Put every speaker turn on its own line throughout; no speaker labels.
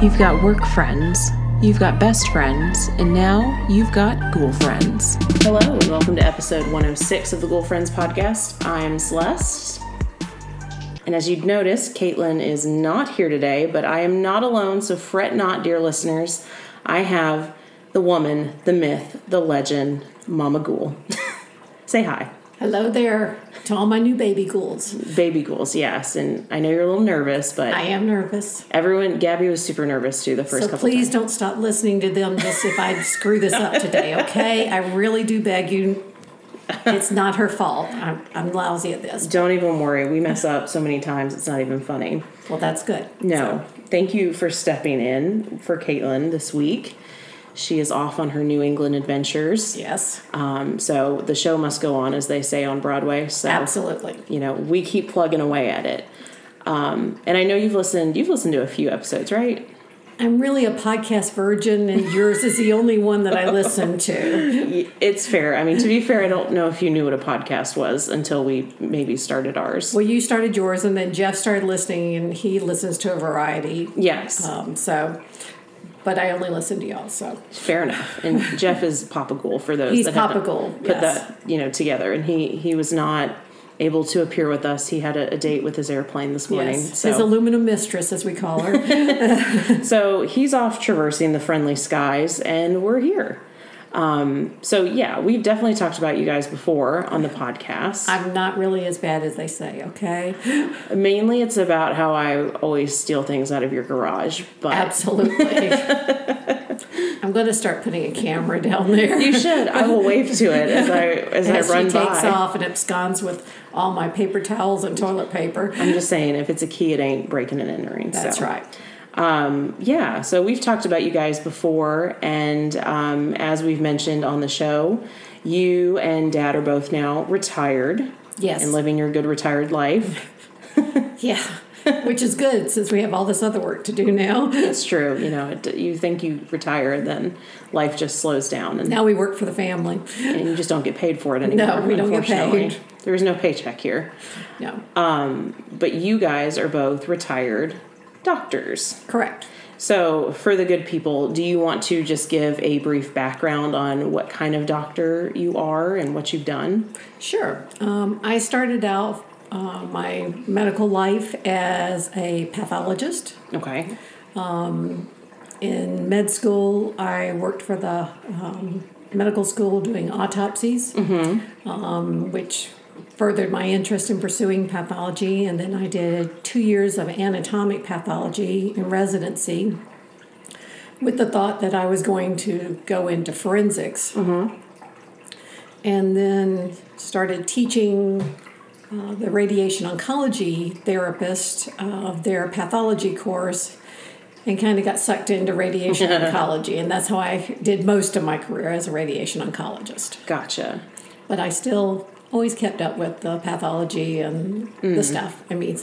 You've got work friends, you've got best friends, and now you've got ghoul friends.
Hello, and welcome to episode 106 of the Ghoul Friends podcast. I'm Celeste. And as you'd notice, Caitlin is not here today, but I am not alone, so fret not, dear listeners. I have the woman, the myth, the legend, Mama Ghoul. Say hi.
Hello there to all my new baby ghouls.
Baby ghouls, yes. And I know you're a little nervous, but
I am nervous.
everyone, Gabby was super nervous too the first
So
couple
please
times.
don't stop listening to them just if I screw this up today, okay? I really do beg you. It's not her fault. I'm, I'm lousy at this.
Don't even worry. We mess up so many times, it's not even funny.
Well, that's good.
No. Thank you for stepping in for Caitlin this week. She is off on her New England adventures.
Yes,
Um, so the show must go on, as they say on Broadway. So
absolutely.
you know, we keep plugging away at it. Um, and I know you've listened. You've listened to a few episodes, right?
I'm really a podcast virgin, and yours is the only one that I listen to.
It's fair. I mean, to be fair, I don't know if you knew what a podcast was until we maybe started ours.
Well, you started yours, and then Jeff started listening, and he listens to a variety.
Yes,
Um, so, but I only listen to y'all. So
fair enough. And Jeff is Papa Ghoul for those
He's
that
Papa Ghoul,
put
yes.
that you know together. And he he was not able to appear with us. He had a, a date with his airplane this morning.
yes,
so
his aluminum mistress, as we call her.
So he's off traversing the friendly skies, and we're here. Um, so yeah, we've definitely talked about you guys before on the podcast.
I'm not really as bad as they say, okay?
Mainly, it's about how I always steal things out of your garage, but
Absolutely. I'm going to start putting a camera down there.
you should. I will wave to it as I as,
As
I run
she takes
by.
off and absconds with all my paper towels and toilet paper.
I'm just saying, if it's a key, it ain't breaking and entering.
That's
so.
right.
Um, yeah, so we've talked about you guys before, and um, as we've mentioned on the show, you and Dad are both now retired
Yes.
and living your good retired life.
Yeah. Which is good since we have all this other work to do now.
That's true, you know. It, you think you retire, then life just slows down, and,
Now we work for the family.
and you just don't get paid for it anymore.
No, we don't get paid.
There is no paycheck here.
No.
But you guys are both retired doctors.
Correct.
So, for the good people, do you want to just give a brief background on what kind of doctor you are and what you've done?
Sure. Um, I started out uh, my medical life as a pathologist.
Okay.
In med school, I worked for the um, medical school doing autopsies, um, which furthered my interest in pursuing pathology. And then I did two years of anatomic pathology in residency with the thought that I was going to go into forensics. And then started teaching uh, the radiation oncology therapist uh, their pathology course and kind of got sucked into radiation oncology. And that's how I did most of my career as a radiation oncologist.
Gotcha.
But I still always kept up with the pathology and the stuff. I mean,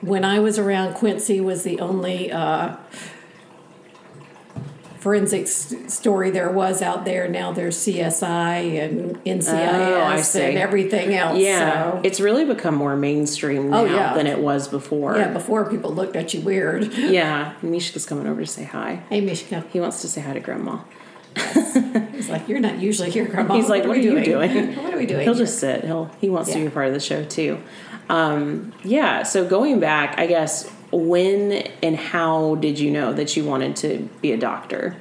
when I was around, Quincy was the only uh, forensics story there was out there. Now there's CSI and NCIS
Oh,
and everything else.
Yeah.
So,
It's really become more mainstream now
Oh, yeah.
than it was before.
yeah, before people looked at you weird.
Yeah. Mishka's coming over to say hi.
Hey, Mishka.
He wants to say hi to Grandma.
He's like, you're not usually here, Grandma.
He's like, what are
we
you doing?
what are we doing?
He'll
here?"
just sit. He'll he wants to be a part of the show too. Um, yeah. So going back, I guess when and how did you know that you wanted to be a doctor?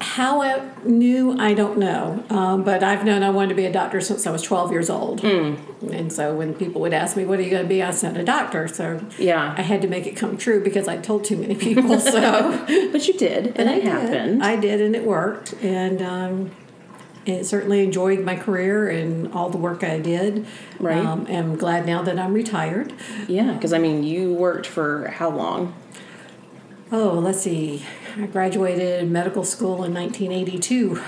How I knew, I don't know. Um, but I've known I wanted to be a doctor since I was 12 years old.
Hmm.
And so when people would ask me, What are you going to be? I said, A doctor. So
Yeah.
I had to make it come true because I told too many people. So
But you did, and
I
it
did.
happened.
I did, and it worked. And um, it certainly enjoyed my career and all the work I did.
Right.
Um, I'm glad now that I'm retired.
yeah, because I mean, you worked for how long?
Oh, let's see. I graduated medical school in 1982.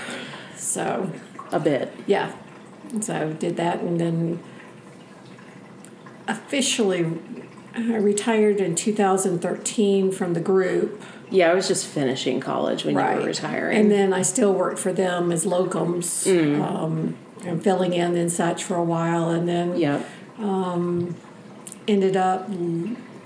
So
A bit.
Yeah. So did that and then officially I retired in 2013 from the group.
Yeah, I was just finishing college when you were retiring.
And then I still worked for them as locums
Mm.
um, and filling in and such for a while. And then
yep.
ended up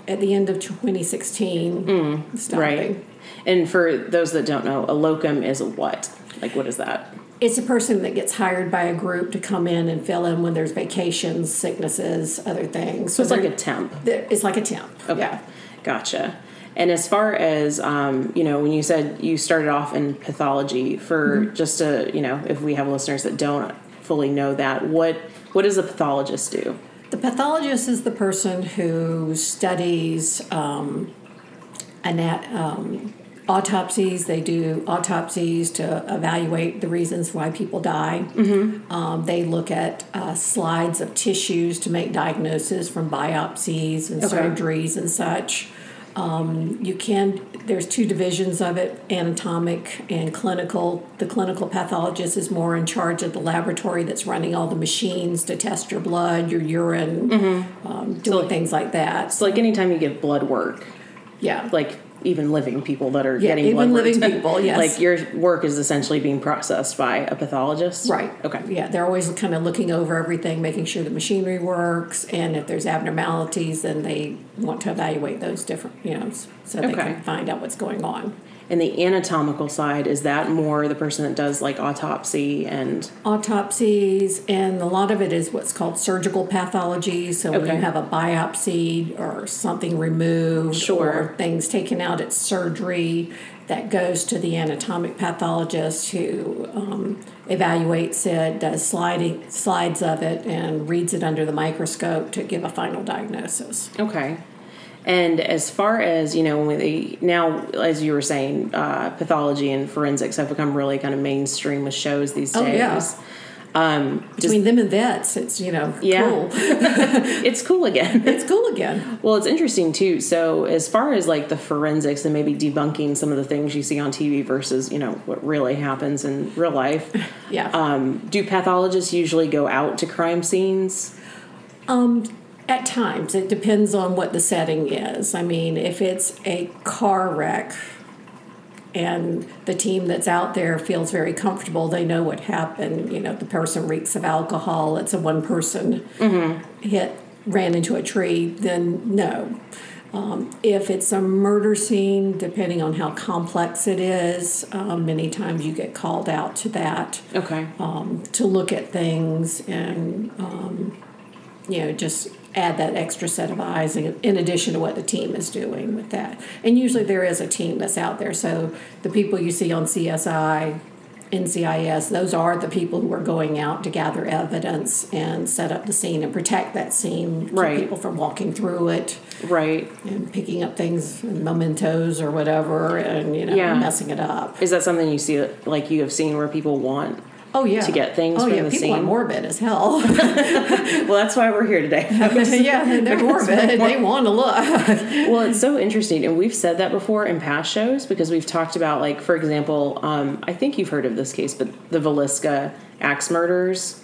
at the end of 2016 stopping.
Right. And for those that don't know, a locum is a what? Like, what is that?
It's a person that gets hired by a group to come in and fill in when there's vacations, sicknesses, other things.
So it's like a temp.
It's like a temp.
Okay.
Yeah.
Gotcha. And as far as um, you know, when you said you started off in pathology, for
Mm-hmm.
just to you know, if we have listeners that don't fully know that, what what does a pathologist do?
The pathologist is the person who studies um, anat- um, autopsies. They do autopsies to evaluate the reasons why people die.
Mm-hmm.
Um, they look at uh, slides of tissues to make diagnoses from biopsies and
Okay.
surgeries and such. Um, you can there's two divisions of it anatomic and clinical. The clinical pathologist is more in charge of the laboratory that's running all the machines to test your blood your urine um, doing things like that.
so like anytime you give blood work,
yeah.
like even living people that are
Yeah,
getting
even living people, yes.
Like your work is essentially being processed by a pathologist,
Right.
Okay.
Yeah, they're always kind of looking over everything, making sure the machinery works, and if there's abnormalities, then they want to evaluate those different, you know, so they
Okay.
can find out what's going on.
And the anatomical side is that more the person that does like autopsy and
Autopsies, and a lot of it is what's called surgical pathology. So when you have a biopsy or something removed,
Sure.
or things taken out at surgery, that goes to the anatomic pathologist who um, evaluates it, does sliding slides of it, and reads it under the microscope to give a final diagnosis.
Okay. And as far as you know, when they now, as you were saying, uh, pathology and forensics have become really kind of mainstream with shows these days.
Oh, yeah.
Um, just,
Between them and vets, it's you know
Yeah.
cool.
it's cool again.
it's cool again.
well, it's interesting too. So, as far as like the forensics and maybe debunking some of the things you see on TV versus you know what really happens in real life,
Yeah.
um, do pathologists usually go out to crime scenes?
At times, it depends on what the setting is. I mean, if it's a car wreck and the team that's out there feels very comfortable, they know what happened. You know, the person reeks of alcohol, it's a one person hit, ran into a tree, then no. Um, if it's a murder scene, depending on how complex it is, um, many times you get called out to that
Okay.
um, to look at things and um, you know just add that extra set of eyes in, in addition to what the team is doing with that and usually there is a team that's out there so the people you see on csi ncis those are the people who are going out to gather evidence and set up the scene and protect that scene keep
Right.
people from walking through it
Right.
and picking up things mementos or whatever and you know
Yeah.
messing it up
Is that something you see, like you have seen, where people want?
Oh yeah
To get things
oh
from
yeah
the
people are morbid as hell
Well, that's why we're here today.
yeah, they're morbid. They want to look.
well, it's so interesting, and we've said that before in past shows because we've talked about, like, for example, um, I think you've heard of this case, but the Villisca axe murders.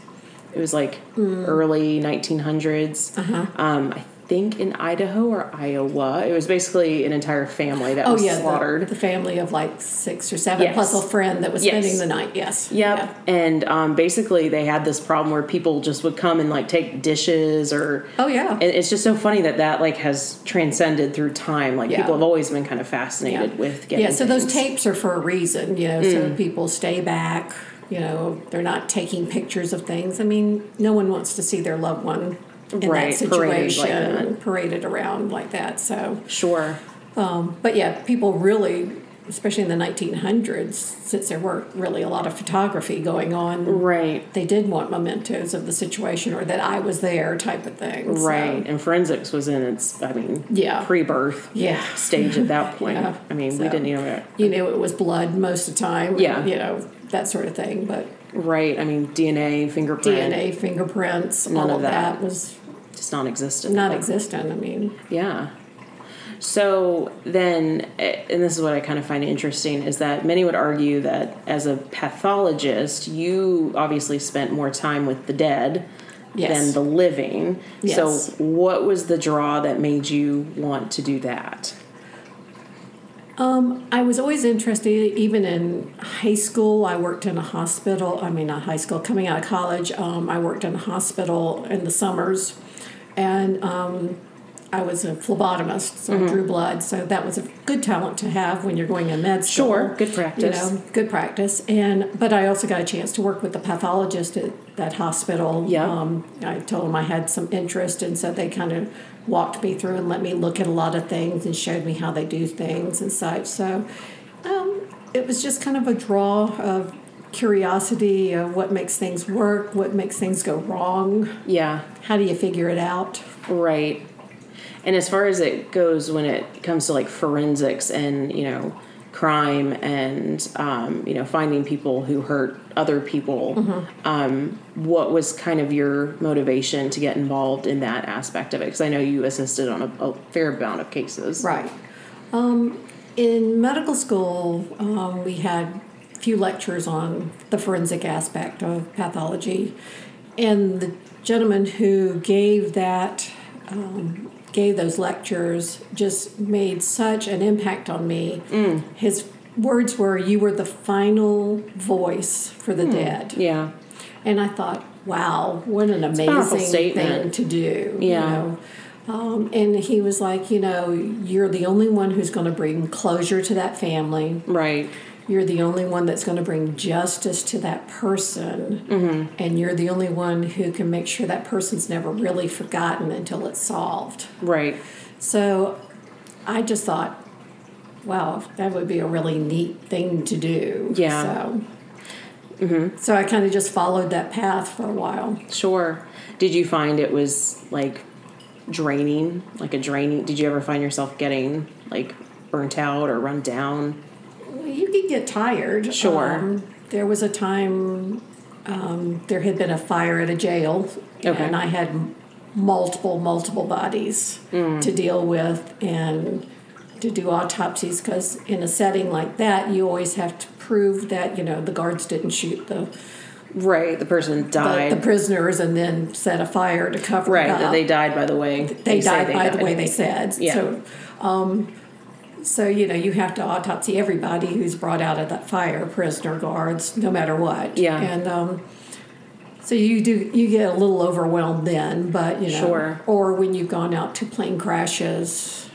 It was like
Hmm.
early 1900s.
Uh-huh.
Um, I think in Idaho or Iowa. It was basically an entire family that
Oh
was
yeah,
slaughtered.
the, the family of like six or seven
Yes.
plus a friend that was
Yes.
spending the night. Yes.
Yep.
Yeah.
And um, basically, they had this problem where people just would come and like take dishes or.
Oh yeah.
And it's just so funny that that like has transcended through time. Like
Yeah.
people have always been kind of fascinated
yeah.
with getting.
yeah. So those
things. Mm.
tapes are for a reason, you know. So people stay back. You know, they're not taking pictures of things. I mean, no one wants to see their loved one in
Right,
that
paraded
situation,
like that.
paraded around like that. So,
Sure.
um, but yeah, people really, especially in the 1900s, since there weren't really a lot of photography going on,
Right.
they did want mementos of the situation or that I was there type of thing. So,
Right. And forensics was in its, I mean,
Yeah.
pre-birth
Yeah.
stage at that point.
Yeah.
I mean, we didn't even.
You know, it was blood most of the time.
Yeah.
You know, that sort of thing. But
Right. I mean, DNA, fingerprint,
DNA, fingerprints,
None
all
of
of
that.
that was
just non-existent.
non existent. I mean,
Yeah. So then, eh, and this is what I kind of find interesting, is that many would argue that as a pathologist, you obviously spent more time with the dead
Yes.
than the living.
Yes.
So, what was the draw that made you want to do that?
Um, I was always interested, even in high school. I worked in a hospital. I mean, not high school. Coming out of college, um, I worked in a hospital in the summers, and um, I was a phlebotomist, so
Mm-hmm.
I drew blood. So that was a good talent to have when you're going in med school.
Sure, good practice.
You know, good practice. And but I also got a chance to work with the pathologist at that hospital.
Yeah.
Um, I told them I had some interest, and so they kind of walked me through and let me look at a lot of things and showed me how they do things and such. So um, it was just kind of a draw of curiosity of what makes things work, what makes things go wrong,
Yeah.
how do you figure it out.
Right. And as far as it goes, when it comes to like forensics and you know crime and um, you know finding people who hurt other people, um, what was kind of your motivation to get involved in that aspect of it? Because I know you assisted on a, a fair amount of cases.
Right. Um, in medical school, um, we had few lectures on the forensic aspect of pathology, and the gentleman who gave that um, gave those lectures just made such an impact on me. His words were, "You were the final voice for the dead."
Yeah.
And I thought, wow, what an amazing thing to do.
Yeah.
You know? um, and he was like, you know, you're the only one who's going to bring closure to that family.
Right.
You're the only one that's going to bring justice to that person.
Mm-hmm.
And you're the only one who can make sure that person's never really forgotten until it's solved.
Right.
So I just thought, wow, that would be a really neat thing to do.
Yeah.
So, so I kind of just followed that path for a while.
Sure. Did you find it was like draining? Like a draining? Did you ever find yourself getting like burnt out or run down?
You can get tired.
Sure.
Um, there was a time um, there had been a fire at a jail,
Okay.
and I had multiple, multiple bodies
Mm.
to deal with and to do autopsies because in a setting like that, you always have to prove that you know the guards didn't shoot the
Right. The person died.
the prisoners and then set a fire to cover
right. That they died by the way
they,
say
died by the
died.
way they said.
Yeah.
So, um, so you know, you have to autopsy everybody who's brought out of that fire, prisoner guards, no matter what.
Yeah.
And um, so you do you get a little overwhelmed then, but you know,
Sure.
or when you've gone out to plane crashes.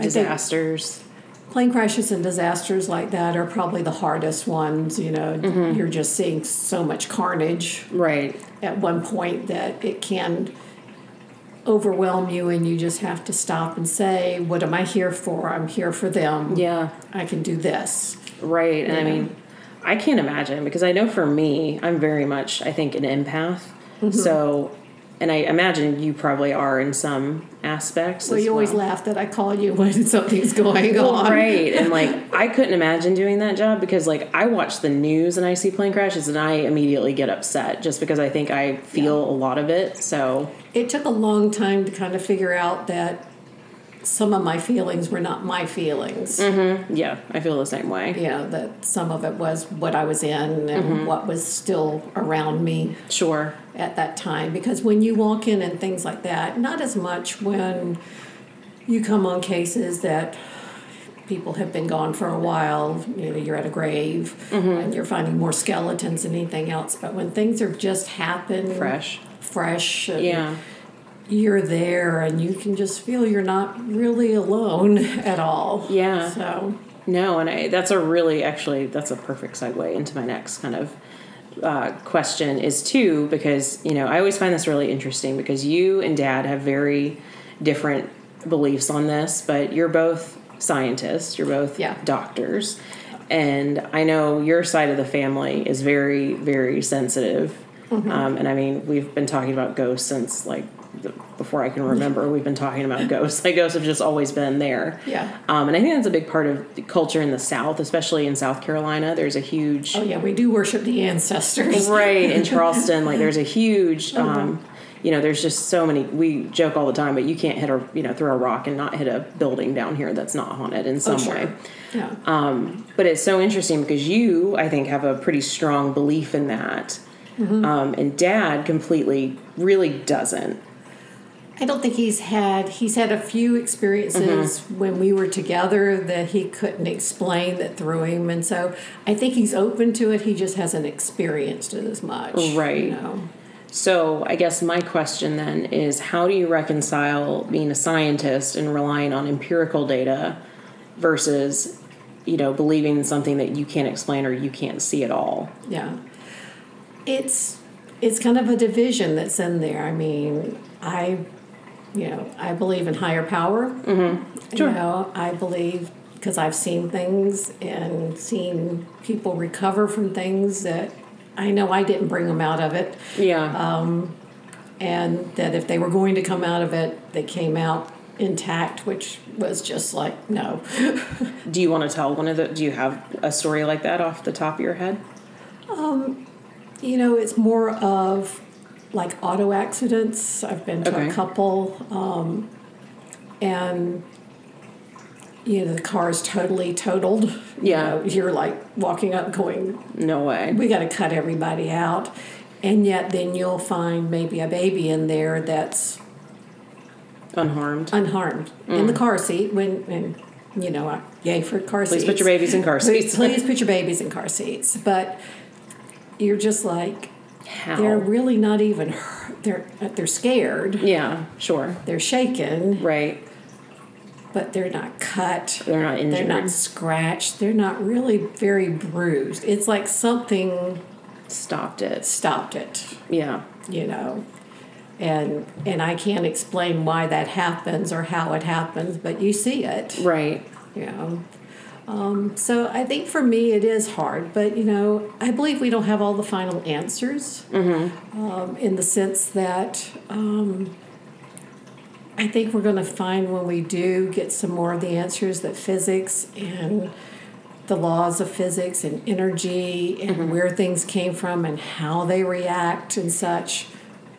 Disasters.
plane crashes and disasters like that are probably the hardest ones. You know,
Mm-hmm.
you're just seeing so much carnage
Right.
at one point that it can overwhelm you and you just have to stop and say what am i here for i'm here for them
Yeah.
i can do this
Right. And I mean, I can't imagine because I know for me, I'm very much, I think, an empath.
Mm-hmm.
So, and I imagine you probably are in some aspects.
well you always
well.
laugh that i call you when something's going on
Right. And like, I couldn't imagine doing that job because, like, I watch the news and I see plane crashes and I immediately get upset just because I think I feel a lot of it. So,
it took a long time to kind of figure out that some of my feelings were not my feelings mm-hmm.
yeah, I feel the same way.
you know that some of it was what i was in and mm-hmm. what was still around me
Sure.
at that time because when you walk in and things like that, not as much when you come on cases that people have been gone for a while, you know, you're at a grave mm-hmm. and you're finding more skeletons than anything else, but when things are just happened
Fresh.
fresh
Yeah.
You're there and you can just feel you're not really alone at all.
Yeah.
So
No, and I, that's a really actually that's a perfect segue into my next kind of uh, question is too because you know I always find this really interesting because you and Dad have very different beliefs on this, but you're both scientists, you're both
Yeah.
doctors, and I know your side of the family is very very sensitive, um, and I mean we've been talking about ghosts since like. Before I can remember, we've been talking about ghosts. Like ghosts have just always been there.
Yeah.
Um, and I think that's a big part of the culture in the South, especially in South Carolina. There's a huge,
oh yeah, we do worship the ancestors.
right in Charleston. Like there's a huge, um, you know, there's just so many. We joke all the time, but you can't hit a, you know, throw a rock and not hit a building down here that's not haunted in some
Oh, sure.
way.
Yeah.
Um, but it's so interesting because you, I think, have a pretty strong belief in that,
Mm-hmm.
um, and Dad completely really doesn't.
I don't think he's had he's had a few experiences mm-hmm. when we were together that he couldn't explain that threw him and so I think he's open to it he just hasn't experienced it as much
Right.
you know
So, I guess my question then is how do you reconcile being a scientist and relying on empirical data versus, you know, believing in something that you can't explain or you can't see at all?
Yeah. It's it's kind of a division that's in there. I mean, I you know, I believe in higher power. Mm-hmm.
Sure.
You know, I believe because I've seen things and seen people recover from things that I know I didn't bring them out of it,
Yeah.
Um, and that if they were going to come out of it, they came out intact, which was just like no.
do you want to tell one of the do you have a story like that off the top of your head?
Um, You know, it's more of like auto accidents. I've been to
Okay.
a couple, um, and you know the car is totally totaled. You
Yeah.
know, you're like walking up, going,
No way.
"We got to cut everybody out," and yet then you'll find maybe a baby in there that's
Unharmed.
unharmed in the car seat. When and you know, I- yay for car
Mm. Please
seats.
put your babies in car
Please,
seats.
please put your babies in car seats. But you're just like
How?
they're really not even they're uh, they're scared
yeah, sure.
they're shaken
Right.
but they're not cut
They're not injured.
they're not scratched they're not really very bruised it's like something
Stopped it.
stopped it
Yeah.
you know and and i can't explain why that happens or how it happens but you see it
Right.
you know um, so i think for me it is hard but you know i believe we don't have all the final answers um, in the sense that um, i think we're going to find when we do get some more of the answers that physics and the laws of physics and energy and where things came from and how they react and such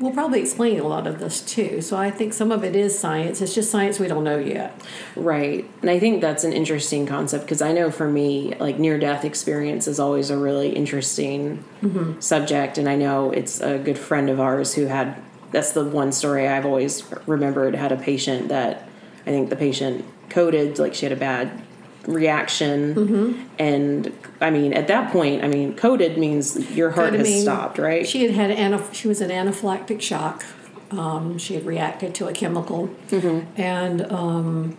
will probably explain a lot of this too so i think some of it is science it's just science we don't know yet
Right. And I think that's an interesting concept because I know for me, like near death experience is always a really interesting mm-hmm. subject. And I know it's a good friend of ours who had that's the one story I've always remembered had a patient that I think the patient coded, like she had a bad reaction. And I mean, at that point, I mean, coded means your heart has stopped, right?
She had had anaph- she was in anaphylactic shock. Um, she had reacted to a chemical, and um,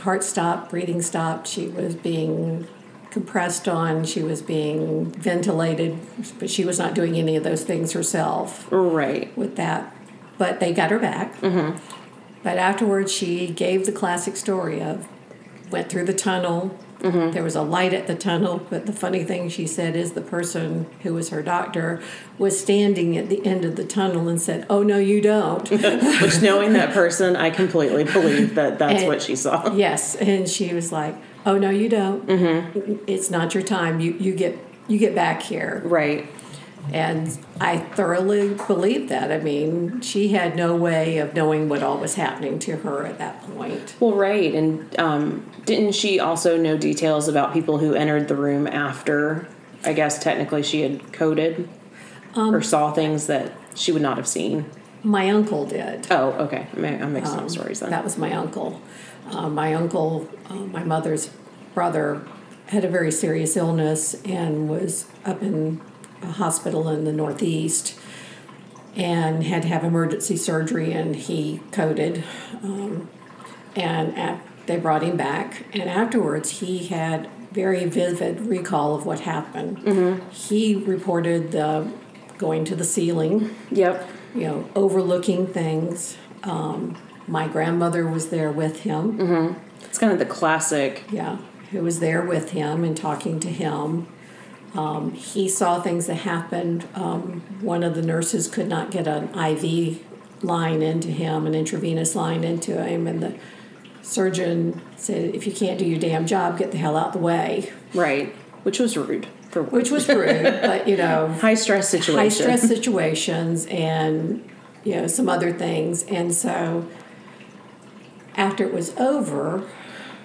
heart stopped, breathing stopped. She was being compressed on. She was being ventilated, but she was not doing any of those things herself
right.
with that. But they got her back. But afterwards, she gave the classic story of went through the tunnel. Mm-hmm. There was a light at the tunnel, but the funny thing she said is the person who was her doctor was standing at the end of the tunnel and said, "Oh no, you don't."
Which knowing that person, I completely believe that that's
And-
what she saw.
yes, and she was like, "Oh no, you don't. Mm-hmm. It's not your time. You you get you get back here."
Right.
And I thoroughly believe that. I mean, she had no way of knowing what all was happening to her at that point.
Well, right, and um, didn't she also know details about people who entered the room after? I guess technically she had coded
Um,
or saw things that she would not have seen.
My uncle did.
Oh, okay. I'm mixing
Um,
up stories then.
That was my uncle. Uh, my uncle, uh, my mother's brother, had a very serious illness and was up in hospital in the Northeast and had to have emergency surgery, and he coded. Um, and at, they brought him back, and afterwards he had very vivid recall of what happened. He reported the going to the ceiling
yep.
you know, overlooking things. Um, my grandmother was there with him.
It's kind of the classic.
Yeah, who was there with him and talking to him. Um, he saw things that happened. Um, one of the nurses could not get an IV line into him, an intravenous line into him, and the surgeon said, "If you can't do your damn job, get the hell out of the way."
Right. Which was rude. For
Which was rude, but you know,
high stress situation.
high stress situations and you know some other things and so after it was over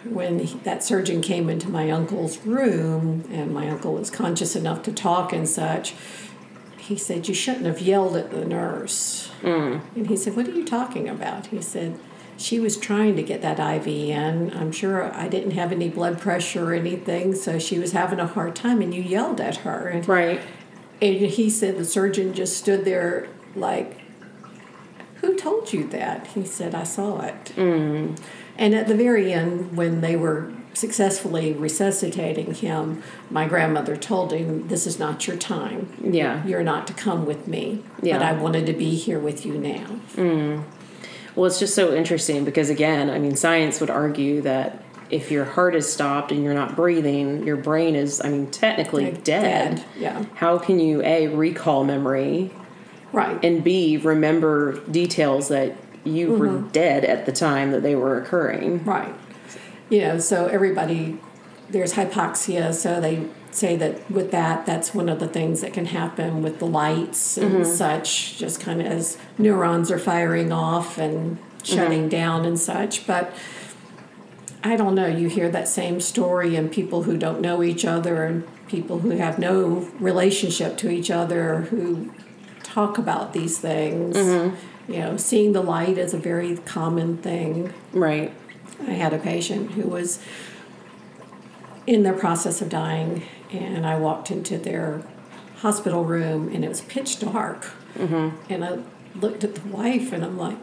when he, that surgeon came into my uncle's room and my uncle was conscious enough to talk and such he said you shouldn't have yelled at the nurse and he said what are you talking about he said she was trying to get that IV in. I'm sure I didn't have any blood pressure or anything, so she was having a hard time, and you yelled at her. And
Right.
and he said the surgeon just stood there like, who told you that? He said, I saw it. Mm. And at the very end, when they were successfully resuscitating him, my grandmother told him, This is not your time.
Yeah.
You're not to come with me.
Yeah.
But I wanted to be here with you now. Mm.
Well, it's just so interesting because, again, I mean, science would argue that if your heart is stopped and you're not breathing, your brain is, I mean, technically dead.
dead, yeah.
How can you, A, recall memory,
Right.
and B, remember details that you were
Mm-hmm.
dead at the time that they were occurring?
Right. You know, so everybody, there's hypoxia, so they say that with that, that's one of the things that can happen with the lights and mm-hmm. such, just kind of as neurons are firing off and mm-hmm. shutting down and such. But I don't know, you hear that same story and people who don't know each other and people who have no relationship to each other who talk about these things. Mm-hmm. You know, seeing the light is a very common thing.
Right.
I had a patient who was in the process of dying, and I walked into their hospital room, and it was pitch dark. Mm-hmm. And I looked at the wife, and I'm like,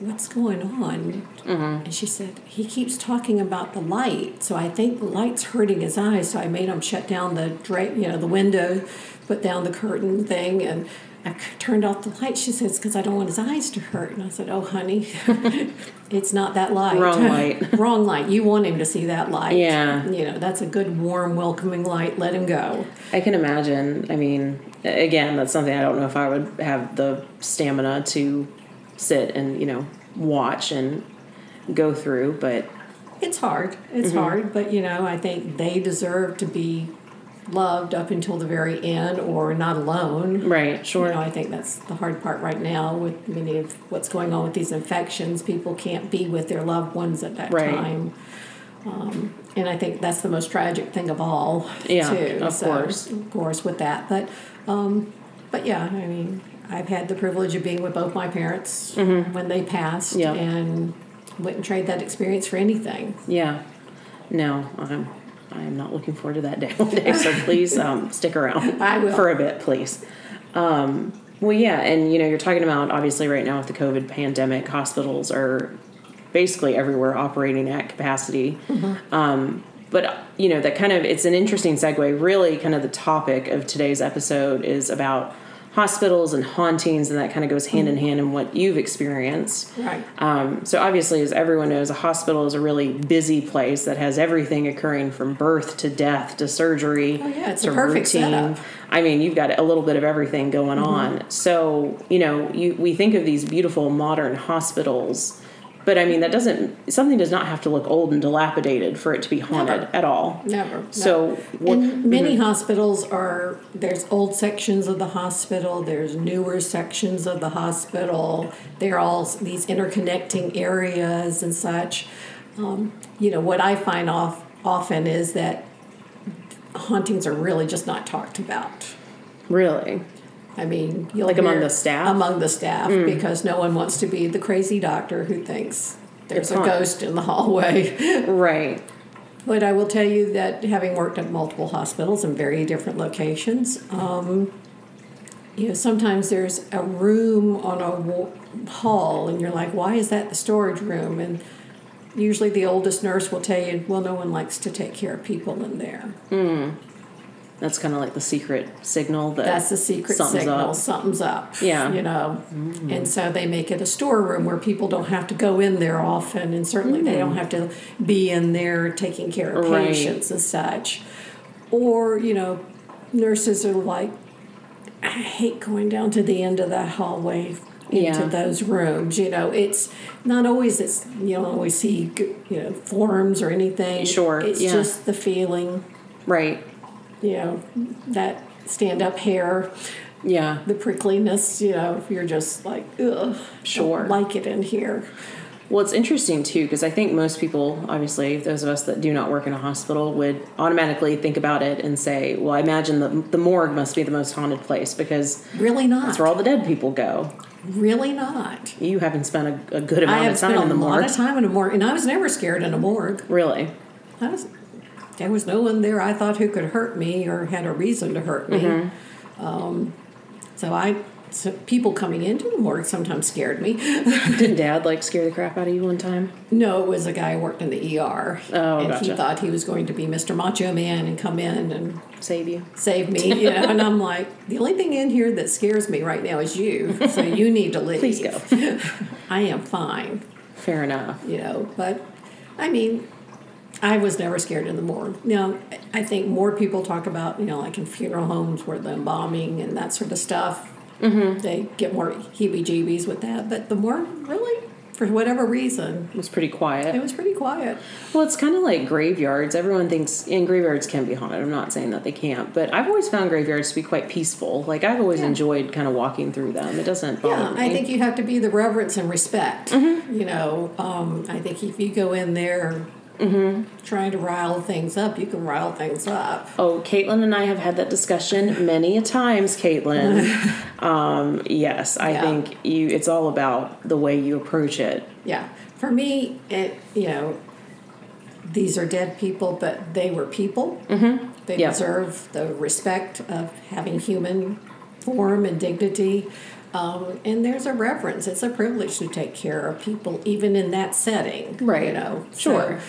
"What's going on?" Mm-hmm. And she said, "He keeps talking about the light, so I think the light's hurting his eyes. So I made him shut down the dra- you know, the window, put down the curtain thing, and." I turned off the light. She says, "Because I don't want his eyes to hurt." And I said, "Oh, honey, it's not that light.
Wrong light.
Wrong light. You want him to see that light.
Yeah.
You know, that's a good, warm, welcoming light. Let him go.
I can imagine. I mean, again, that's something I don't know if I would have the stamina to sit and, you know, watch and go through, but
It's hard. It's
Mm-hmm.
hard, but you know, I think they deserve to be loved up until the very end or not alone.
right, sure.
You know, I think that's the hard part right now with many of what's going on with these infections. People can't be with their loved ones at that
Right.
time. Um, and I think that's the most tragic thing of all,
Yeah,
too.
of
So,
course.
of course, with that, but, um, but yeah, I mean, I've had the privilege of being with both my parents when they passed,
Mm-hmm. Yeah.
and wouldn't trade that experience for anything.
Yeah. No, I'm I am not looking forward to that day one day. So please um, stick around
I will.
for a bit, please. Um, well, yeah, and you know, you're talking about obviously right now with the COVID pandemic, hospitals are basically everywhere operating at capacity. Um, but you know, that kind of it's an interesting segue. Really, kind of the topic of today's episode is about hospitals and hauntings, and that kind of goes hand in hand in what you've experienced.
Right.
Um, so obviously, as everyone knows, a hospital is a really busy place that has everything occurring from birth to death to surgery.
Oh, yeah, it's
to
a perfect setup.
I mean, you've got a little bit of everything going
Mm-hmm.
on. So you know, you we think of these beautiful modern hospitals, but I mean that doesn't something does not have to look old and dilapidated for it to be haunted
Never.
at all.
Never.
So what?
And many hospitals are there's old sections of the hospital, there's newer sections of the hospital. They're all these interconnecting areas and such. Um, you know what I find off often is that hauntings are really just not talked about.
Really?
I mean, you'll
Like among the staff? Mm.
Among the staff, because no one wants to be the crazy doctor who thinks there's
It's
a
haunted.
ghost in the hallway.
Right.
But I will tell you that having worked at multiple hospitals in very different locations, um, you know, sometimes there's a room on a hall, and you're like, why is that the storage room? And usually the oldest nurse will tell you, well, no one likes to take care of people in there.
That's kind of like the secret signal that
That's the secret
something's
signal.
up.
Something's up.
Yeah.
You know, mm. and so they make it a storeroom where people don't have to go in there often, and certainly they don't mm. have to be in there taking care of
Right.
patients and such. Or, you know, nurses are like, I hate going down to the end of that hallway into
Yeah.
those rooms. You know, it's not always, it's, you don't always see, you know, forms or anything.
Sure,
It's
yeah.
just the feeling,
Right.
You know, that stand up hair
Yeah.
the prickliness, you know, you're just like, ugh,
Sure.
don't like it in here.
Well, it's interesting too because I think most people, obviously, those of us that do not work in a hospital, would automatically think about it and say, "Well, I imagine the the morgue must be the most haunted place because
Really not.
that's where all the dead people go."
really not.
You haven't spent a, a good amount of time
spent
in
a
the
lot
morgue,
of time in a morgue, and I was never scared in a morgue.
really.
I was, there was no one there I thought who could hurt me or had a reason to hurt me.
Mm-hmm.
Um, so I so people coming into the morgue sometimes scared me.
Didn't Dad like scare the crap out of you one time?
no, it was a guy who worked in the ER.
Oh,
and
gotcha.
he thought he was going to be Mr. Macho Man and come in and
Save you?
save me, you know. And I'm like, the only thing in here that scares me right now is you. So you need to leave.
Please go.
I am fine,
Fair enough.
you know. But I mean, I was never scared in the morgue. Now, I think more people talk about, you know, like in funeral homes where the embalming and that sort of stuff. Mm-hmm. They get more heebie-jeebies with that, but the morgue really, for whatever reason,
It was pretty quiet.
it was pretty quiet.
Well, it's kind of like graveyards. Everyone thinks, and graveyards can be haunted. I'm not saying that they can't, but I've always found graveyards to be quite peaceful. Like I've always
Yeah.
enjoyed kind of walking through them. It doesn't bother
Yeah,
me.
I think you have to be the reverence and respect.
Mm-hmm.
You know, um, I think if you go in there
Mm-hmm.
trying to rile things up, you can rile things up.
Oh, Caitlin and I have had that discussion many a times, Caitlin. um, yes, I
Yeah.
think you. It's all about the way you approach it.
Yeah, for me, it you know, these are dead people, but they were people. Mm-hmm. They
Yeah.
deserve the respect of having human form and dignity. Um, and there's a reverence. It's a privilege to take care of people, even in that setting.
Right.
You know,
Sure.
So,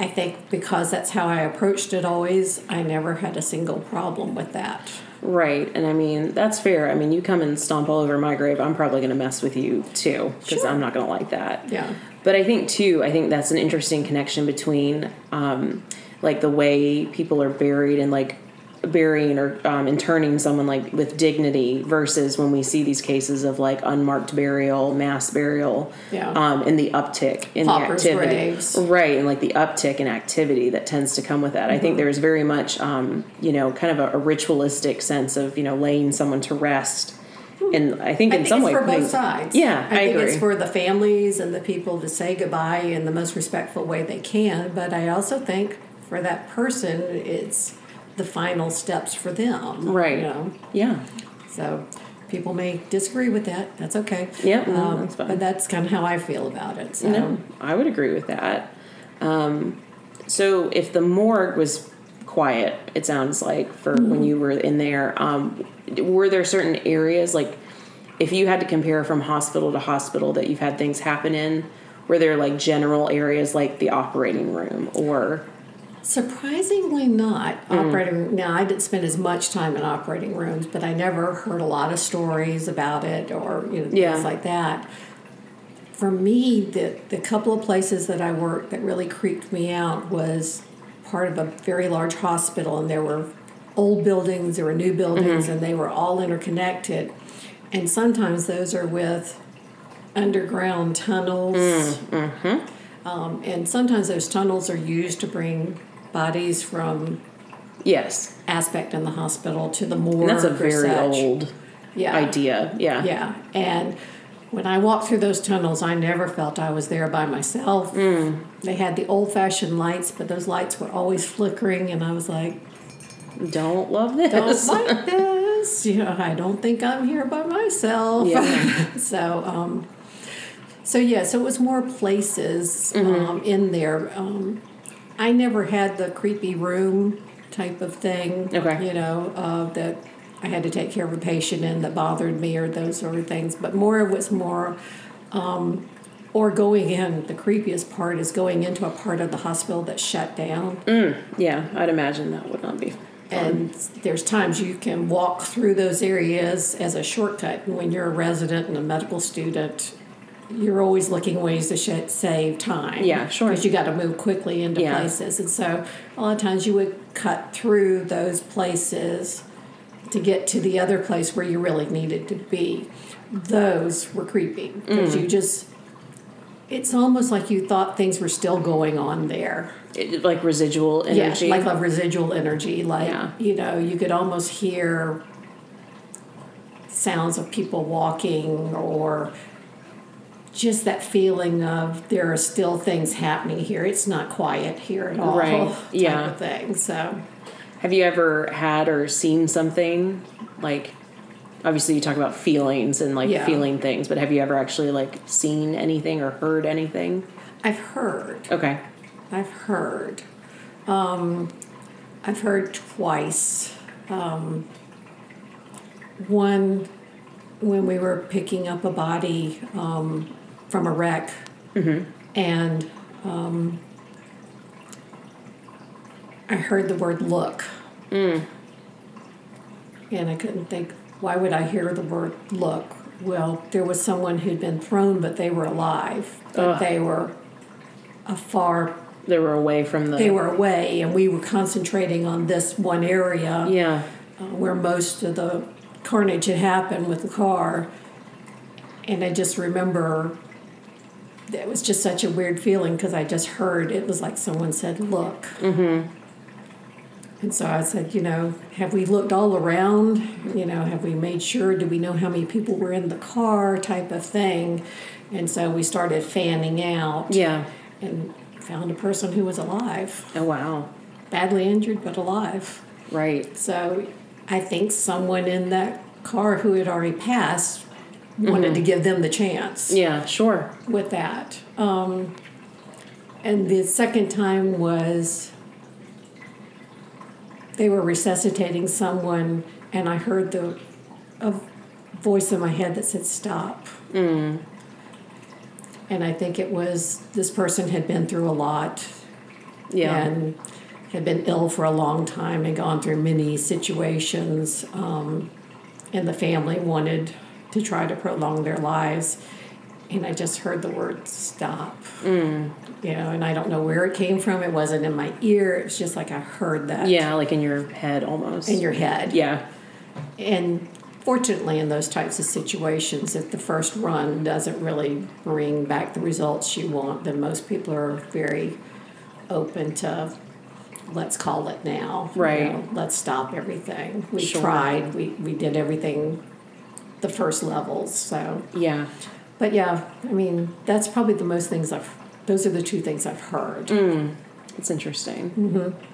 I think because that's how I approached it always, I never had a single problem with that.
Right, and I mean that's fair. I mean, you come and stomp all over my grave, I'm probably going to mess with you too because
Sure.
I'm not going to like that.
Yeah.
But I think too, I think that's an interesting connection between um, like the way people are buried and like burying or um, interning someone like with dignity versus when we see these cases of like unmarked burial, mass burial,
Yeah.
um, and the uptick in
Paupers'
the activity,
graves.
right, and like the uptick in activity that tends to come with that. I
Mm-hmm.
think there's very much, um, you know, kind of a, a ritualistic sense of you know laying someone to rest. And I think
I
in
think
some
it's
way,
for both sides.
Yeah, I,
I, think
agree.
it's for the families and the people to say goodbye in the most respectful way they can. But I also think for that person, it's the final steps for them.
Right.
You know.
yeah.
So people may disagree with that. That's okay.
Yep, no,
Um,
that's fine.
But that's kind of how I feel about it. So.
No, I would agree with that. Um, so if the morgue was quiet, it sounds like for
Mm-hmm.
when you were in there, um, were there certain areas like if you had to compare from hospital to hospital that you've had things happen in? Were there like general areas like the operating room or
Surprisingly not
Mm.
operating. Now I didn't spend as much time in operating rooms, but I never heard a lot of stories about it or you know
Yeah.
things like that. For me, the the couple of places that I worked that really creeped me out was part of a very large hospital, and there were old buildings, there were new buildings,
Mm-hmm.
and they were all interconnected. And sometimes those are with underground tunnels.
Mm-hmm.
Um, and sometimes those tunnels are used to bring bodies from
yes?
aspect in the hospital to the morgue.
And that's a very
such.
old
yeah.
idea. Yeah.
Yeah, and when I walked through those tunnels, I never felt I was there by myself.
Mm.
They had the old-fashioned lights, but those lights were always flickering, and I was like,
Don't love this.
"Don't like this." You know, I don't think I'm here by myself.
Yeah.
so, um, so yeah, so it was more places
Mm-hmm.
um, in there. Um, I never had the creepy room type of thing.
Okay.
You know, uh, that I had to take care of a patient in that bothered me or those sort of things. But more it was more, um, or going in. The creepiest part is going into a part of the hospital that's shut down.
yeah, I'd imagine that would not be.
And there's times you can walk through those areas as a shortcut. And when you're a resident and a medical student, you're always looking ways to sh- save time.
Yeah, sure.
Because you got to move quickly into
Yeah.
places. And so a lot of times you would cut through those places to get to the other place where you really needed to be. Those were creepy because
Mm.
you just, it's almost like you thought things were still going on there.
It, like residual energy.
Yeah, like a residual energy. Like,
Yeah.
you know, you could almost hear sounds of people walking or just that feeling of there are still things happening here. It's not quiet here at all.
Right, yeah.
of thing. So,
Have you ever had or seen something like obviously you talk about feelings and like
Yeah.
feeling things, but have you ever actually like seen anything or heard anything?
I've heard.
Okay.
I've heard. Um, I've heard twice. Um, one when we were picking up a body um, from a wreck, and um, I heard the word "look," and I couldn't think. Why would I hear the word "look"? Well, there was someone who'd been thrown, but they were alive. But
Ugh.
they were a far.
They were away from the.
They were away, and we were concentrating on this one area
Yeah.
uh, where most of the carnage had happened with the car. And I just remember it was just such a weird feeling because I just heard it was like someone said, Look. Mm-hmm. And so I said, You know, have we looked all around? You know, have we made sure? Do we know how many people were in the car? type of thing. And so we started fanning out
Yeah.
and found a person who was alive,
Oh wow.
badly injured, but alive.
Right.
So I think someone in that car who had already passed wanted to give them the chance
Yeah. Sure.
with that. Um, and the second time was they were resuscitating someone, and I heard the a voice in my head that said, Stop. And I think it was this person had been through a lot
Yeah.
and had been ill for a long time and gone through many situations. Um, and the family wanted to try to prolong their lives. And I just heard the word stop.
Mm.
You know, and I don't know where it came from. It wasn't in my ear. It was just like I heard that
yeah. Like in your head almost.
in your head.
Yeah.
And fortunately, in those types of situations, if the first run doesn't really bring back the results you want, then most people are very open to let's call it now. you
Right.
know, let's stop everything. We
Sure.
tried, we, we did everything the first levels. So,
Yeah.
but yeah, I mean, that's probably the most things I've, those are the two things I've heard.
Mm. It's interesting. Mm-hmm.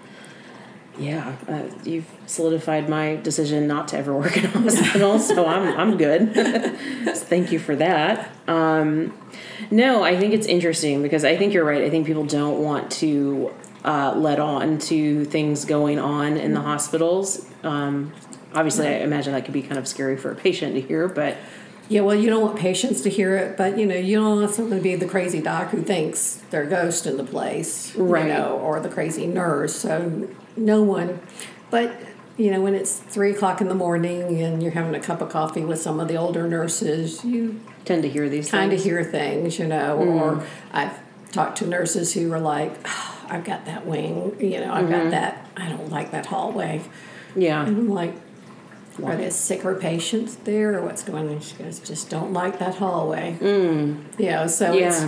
Yeah, uh, you've solidified my decision not to ever work in a hospital, so I'm I'm good. So thank you for that. Um, no, I think it's interesting because I think you're right. I think people don't want to uh, let on to things going on in the hospitals. Um, obviously, I imagine that could be kind of scary for a patient to hear, but
Yeah, well, you don't want patients to hear it, but you know, you don't want someone to be the crazy doc who thinks they're a ghost in the place,
Right.
You know, or the crazy nurse. So no one, but you know, when it's three o'clock in the morning and you're having a cup of coffee with some of the older nurses, you
tend to hear these
kind of hear things, you know. Or I've talked to nurses who are like, "Ah, "I've got that wing, you know, I've got that. I don't like that hallway."
Yeah,
And I'm like, are there sicker patients there or what's going on? She goes, just don't like that hallway. Mm. You know, so
Yeah.
it's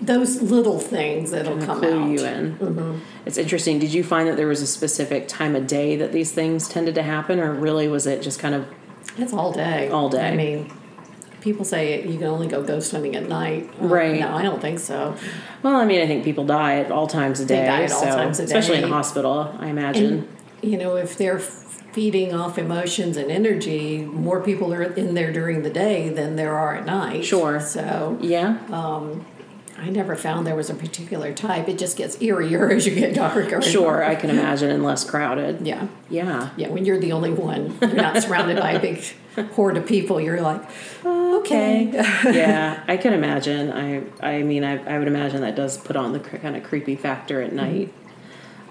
those little things that'll
Kinda
come
clue
out.
you in. It's interesting. Did you find that there was a specific time of day that these things tended to happen, or really was it just kind of
It's all day.
All day.
I mean, people say you can only go ghost hunting at night. Uh,
Right.
No, I don't think so.
Well, I mean, I think people die at all times a day.
They die at all
so,
times a
Especially in a hospital, I imagine.
And, you know, if they're feeding off emotions and energy, more people are in there during the day than there are at night.
Sure.
So
yeah.
I never found there was a particular type. It just gets eerier as you get darker.
sure,
darker.
I can imagine, and less crowded.
Yeah.
Yeah.
Yeah, when you're the only one, you're not surrounded by a big horde of people. You're like, okay.
yeah, I can imagine. I I mean, I, I would imagine that does put on the cr- kind of creepy factor at night.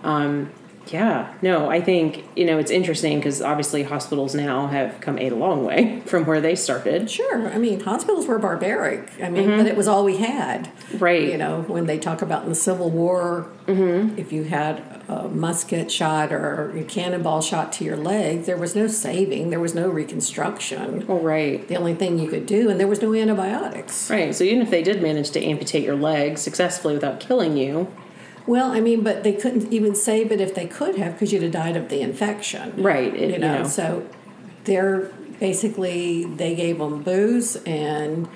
Um, yeah, no, I think you know it's interesting because obviously hospitals now have come a long way from where they started.
Sure. I mean, hospitals were barbaric. I mean, mm-hmm. but it was all we had.
Right.
You know, when they talk about in the Civil War, mm-hmm. if you had a musket shot or a cannonball shot to your leg, there was no saving. There was no reconstruction.
Oh, right.
The only thing you could do, and there was no antibiotics.
Right. So even if they did manage to amputate your leg successfully without killing you,
Well, I mean, but they couldn't even save it if they could have, because you'd have died of the infection.
right? It,
you know, so they're basically they gave them booze and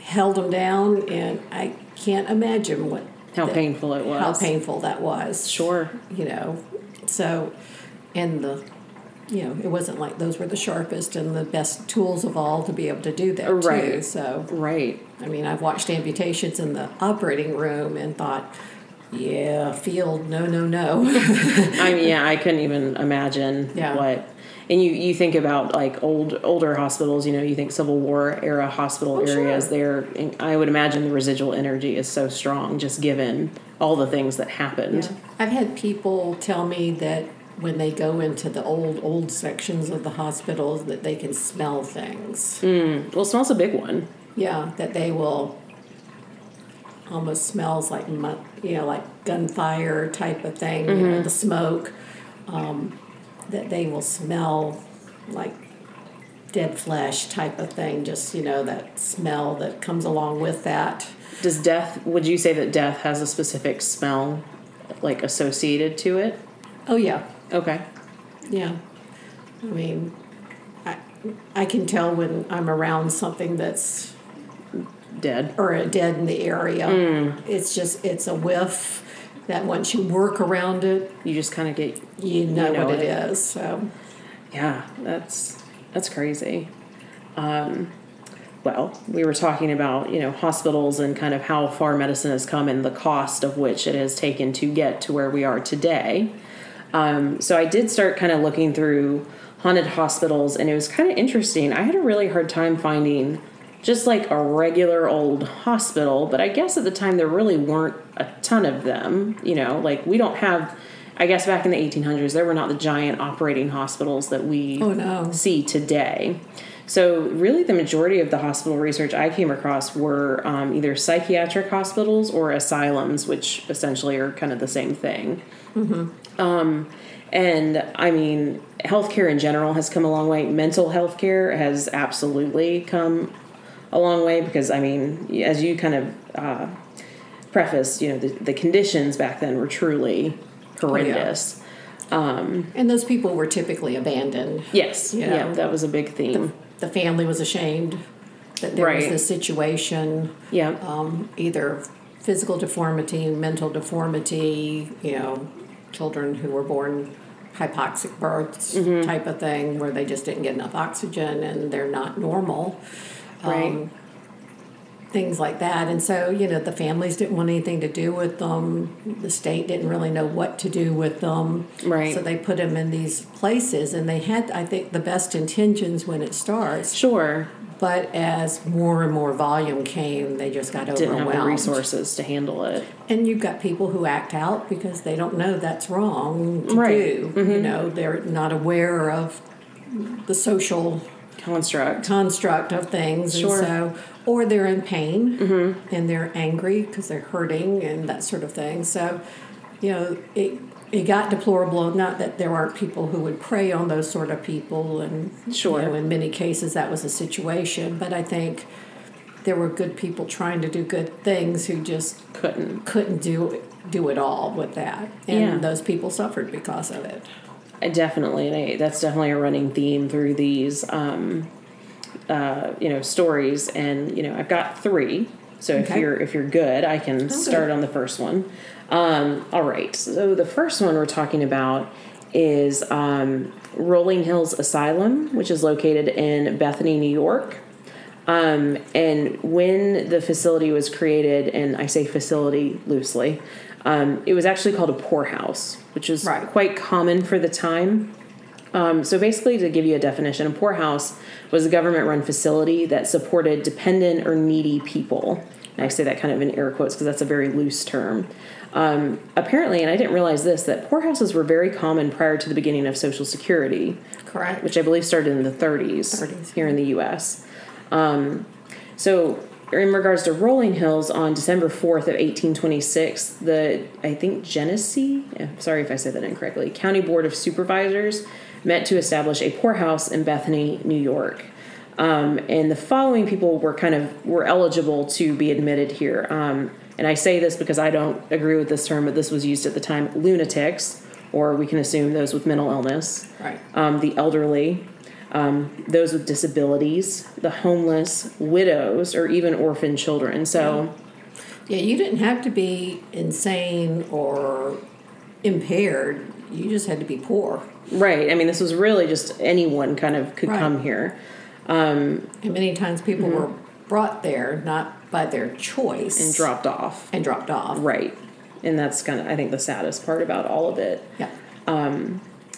held them down and i can't imagine what
how
the-
painful it was.
how painful that was
Sure.
you know so and the you know it wasn't like those were the sharpest and the best tools of all to be able to do that too
Right.
so
Right.
i mean i've watched amputations in the operating room and thought yeah field no no no
I mean, yeah, I couldn't even imagine
Yeah.
what. and you you think about like old older hospitals. You know, you think Civil War era hospital
Oh, sure.
areas. There, I would imagine the residual energy is so strong, just given all the things that happened.
I've had people tell me that when they go into the old old sections of the hospitals that they can smell things.
Well, smell's a big one.
Yeah, that they will almost smells like you know like gunfire type of thing. You know the smoke. Um, that they will smell like dead flesh type of thing. Just you know that smell that comes along with that.
Does death? Would you say that death has a specific smell, like associated to it?
Oh yeah,
Okay.
Yeah. I mean, I, I can tell when I'm around something that's,
Dead.
or dead in the area. It's just, it's a whiff that once you work around it,
You just kind of get
you know,
know
what it
it.
is. So,
Yeah, that's that's crazy. Um, well, we were talking about you know hospitals and kind of how far medicine has come and the cost of which it has taken to get to where we are today. Um, so I did start kind of looking through haunted hospitals, and it was kind of interesting. I had a really hard time finding just like a regular old hospital, but I guess at the time there really weren't a ton of them. You know, like we don't have. I guess back in the 1800s, there were not the giant operating hospitals that we
Oh, no.
see today. So, really, the majority of the hospital research I came across were um, either psychiatric hospitals or asylums, which essentially are kind of the same thing. Um, and I mean, healthcare in general has come a long way. Mental health care has absolutely come a long way because, I mean, as you kind of uh, preface, you know, the, the conditions back then were truly horrendous.
and those people were typically abandoned.
Yes,
Yeah.
yeah, that was a big theme.
The family was ashamed that there was
Right.
this situation,
Yeah.
um, either physical deformity, mental deformity, you know, children who were born hypoxic births
Mm-hmm.
type of thing, where they just didn't get enough oxygen and they're not normal.
Right.
Um, things like that. And so, you know, the families didn't want anything to do with them. The state didn't really know what to do with them.
Right.
So they put them in these places and they had, I think, the best intentions when it starts.
Sure.
But as more and more volume came, they just got
Didn't
overwhelmed.
have the resources to handle it.
And you've got people who act out because they don't know that's wrong to
Right.
do. You mm-hmm. know, they're not aware of the social
Construct.
construct of things.
Sure.
And so, or they're in pain and they're angry because they're hurting and that sort of thing. So, you know, it it got deplorable. Not that there aren't people who would prey on those sort of people, and
Sure.
you know, in many cases that was a situation. But I think there were good people trying to do good things who just
Couldn't.
couldn't do do it all with that, and
Yeah.
those people suffered because of it.
I definitely, and I, that's definitely a running theme through these, um, uh, you know, stories. And you know, I've got three. So if you're if you're good, I can start on the first one. Um, all right. So the first one we're talking about is um, Rolling Hills Asylum, which is located in Bethany, New York. Um, and when the facility was created, and I say facility loosely, um, it was actually called a poorhouse, which is
Right.
quite common for the time. Um, so basically, to give you a definition, a poorhouse was a government-run facility that supported dependent or needy people. And I say that kind of in air quotes because that's a very loose term. Um, apparently, and I didn't realize this, that poorhouses were very common prior to the beginning of Social Security
Correct.
which I believe started in the 30s,
30s.
here in the U.S. Um, so, in regards to Rolling Hills, on December 4th of 1826, the I think Genesee, sorry if I said that incorrectly, County Board of Supervisors met to establish a poorhouse in Bethany, New York. Um, and the following people were kind of were eligible to be admitted here. Um, and I say this because I don't agree with this term, but this was used at the time: lunatics, or we can assume those with mental illness
Right.
um, the elderly, um, those with disabilities, the homeless, widows, or even orphan children. So,
Yeah, you didn't have to be insane or impaired. You just had to be poor.
Right, I mean, this was really just anyone kind of could
Right.
come here.
Um, And many times people were brought there not by their choice
Mm-hmm. and dropped off.
and dropped off.
Right. And that's kind of, I think, the saddest part about all of it.
Yeah.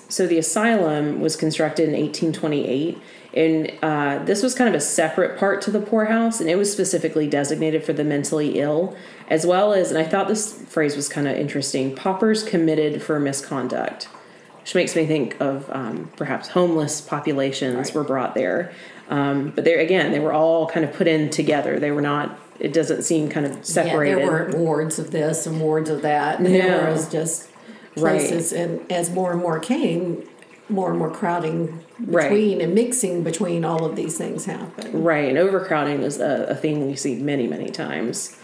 so the asylum was constructed in 1828, and uh, this was kind of a separate part to the poorhouse, and it was specifically designated for the mentally ill, as well as, and I thought this phrase was kind of interesting paupers committed for misconduct, which makes me think of um, perhaps homeless populations
Right.
were brought there. Um, but there again, they were all kind of put in together. They were not, it doesn't seem kind of separated.
Yeah, there weren't wards of this and wards of that.
No.
There was just
Right.
places, and as more and more came, more and more crowding
Right.
between and mixing between all of these things happened.
Right, and overcrowding is a, a thing we see many, many times.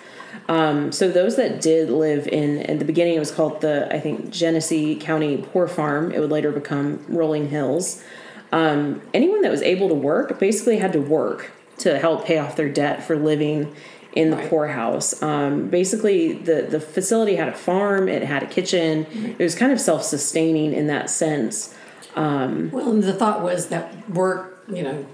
Um, so those that did live in, in the beginning, it was called the I think Genesee County Poor Farm. It would later become Rolling Hills. Um, anyone that was able to work basically had to work to help pay off their debt for living in the
Right.
poorhouse. Um, basically, the the facility had a farm. It had a kitchen. It was kind of self sustaining in that sense.
Um, Well, and the thought was that work, you know,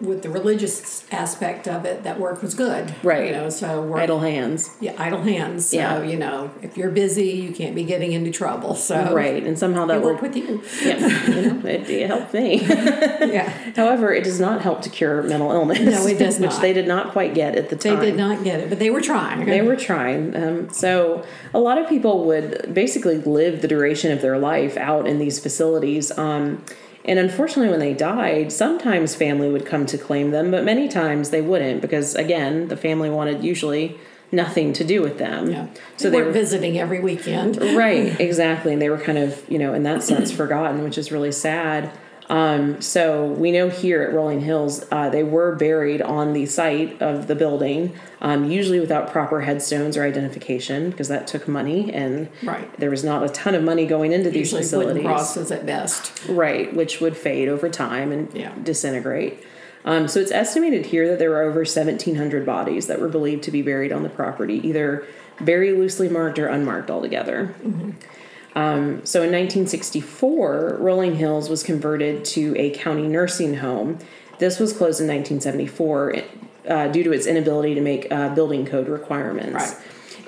with the religious aspect of it, that work was good.
Right.
You know, so work,
Idle hands.
yeah, idle hands. So,
Yeah.
you know, if you're busy, you can't be getting into trouble. So
Right, and somehow that
worked with you.
Yeah, you know, it, it helped me.
yeah.
However, it does not help to cure mental illness.
No, it does not.
Which they did not quite get at the time.
They did not get it, but they were trying.
They were trying. Um, so a lot of people would basically live the duration of their life out in these facilities. Um, and unfortunately, when they died, sometimes family would come to claim them, but many times they wouldn't because, again, the family wanted usually nothing to do with them.
Yeah.
So
they
they were
visiting every weekend.
right exactly and they were kind of you know in that sense forgotten which is really sad um, so we know here at rolling hills uh, they were buried on the site of the building um, usually without proper headstones or identification because that took money and
Right.
there was not a ton of money going into these
Usually
facilities
crosses at best.
right which would fade over time and
Yeah.
disintegrate um, so it's estimated here that there were over 1700 bodies that were believed to be buried on the property either very loosely marked or unmarked altogether um, so in 1964 rolling hills was converted to a county nursing home this was closed in 1974 uh, due to its inability to make uh, building code requirements
Right.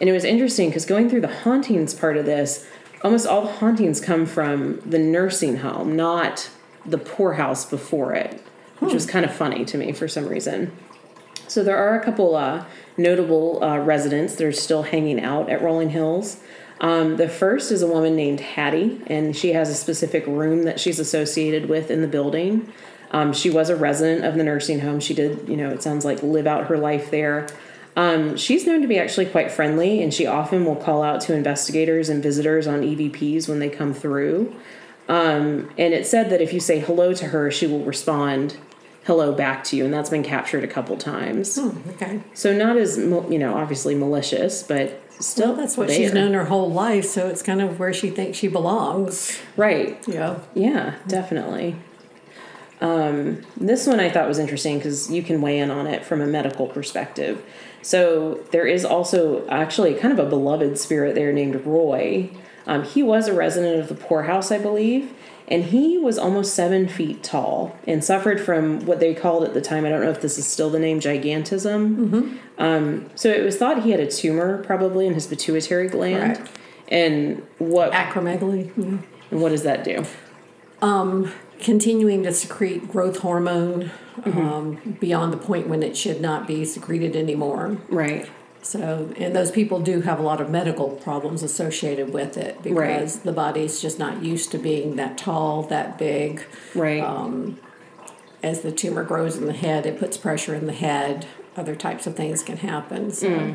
and it was interesting because going through the hauntings part of this, almost all the hauntings come from the nursing home, not the poorhouse before it, which was kind of funny to me for some reason. So there are a couple uh, notable uh, residents that are still hanging out at Rolling Hills. Um, the first is a woman named Hattie, and she has a specific room that she's associated with in the building. Um, she was a resident of the nursing home. She did, you know, it sounds like live out her life there. Um, she's known to be actually quite friendly, and she often will call out to investigators and visitors on EVPs when they come through. Um, and it said that if you say hello to her, she will respond hello back to you, and that's been captured a couple times.
Hmm, okay.
So not as you know, obviously malicious, but still
Well, that's what
there.
she's known her whole life, so it's kind of where she thinks she belongs.
Right.
Yeah.
Yeah, definitely. Um, this one I thought was interesting because you can weigh in on it from a medical perspective. So there is also actually kind of a beloved spirit there named Roy. Um, he was a resident of the poorhouse, I believe, and he was almost seven feet tall and suffered from what they called at the time. I don't know if this is still the name gigantism. Um, so it was thought he had a tumor probably in his pituitary gland. And what
Acromegaly. yeah.
and what does that do?
Um, Continuing to secrete growth hormone
Mm-hmm.
um, beyond the point when it should not be secreted anymore.
Right.
So, and those people do have a lot of medical problems associated with it because
Right.
the body's just not used to being that tall, that big.
Right.
As the tumor grows in the head, it puts pressure in the head. Other types of things can happen. So,
Mm.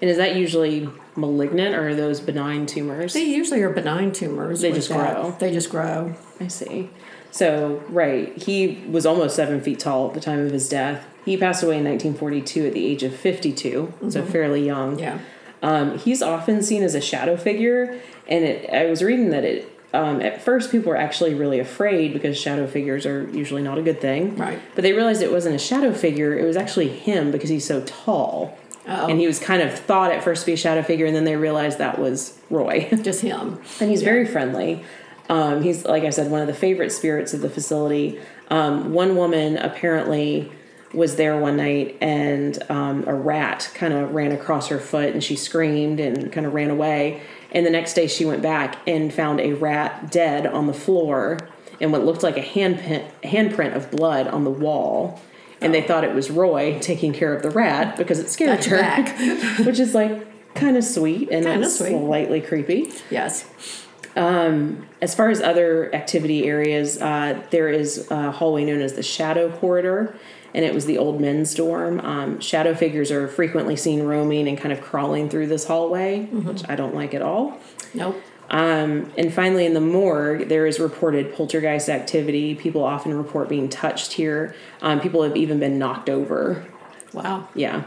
and is that usually malignant or are those benign tumors?
they usually are benign tumors.
They just
that.
grow.
They just grow.
I see. So, right, he was almost seven feet tall at the time of his death. He passed away in 1942 at the age of 52, so fairly young.
Yeah.
Um, he's often seen as a shadow figure, and it, I was reading that it. Um, at first, people were actually really afraid because shadow figures are usually not a good thing.
Right.
But they realized it wasn't a shadow figure; it was actually him because he's so tall.
Oh.
And he was kind of thought at first to be a shadow figure, and then they realized that was Roy.
Just him.
and he's very friendly. Um, he's like I said, one of the favorite spirits of the facility. Um, one woman apparently was there one night and um, a rat kind of ran across her foot and she screamed and kind of ran away. And the next day she went back and found a rat dead on the floor and what looked like a handprint, handprint of blood on the wall. And they thought it was Roy taking care of the rat because it scared
Got
her,
back.
which is like kind of sweet and slightly creepy.
Yes.
As far as other activity areas, uh, there is a hallway known as the Shadow Corridor, and it was the old men's dorm. Um, shadow figures are frequently seen roaming and kind of crawling through this hallway, which I don't like at all.
Nope.
Um, and finally, in the morgue, there is reported poltergeist activity. People often report being touched here. Um, people have even been knocked over.
Wow.
Yeah.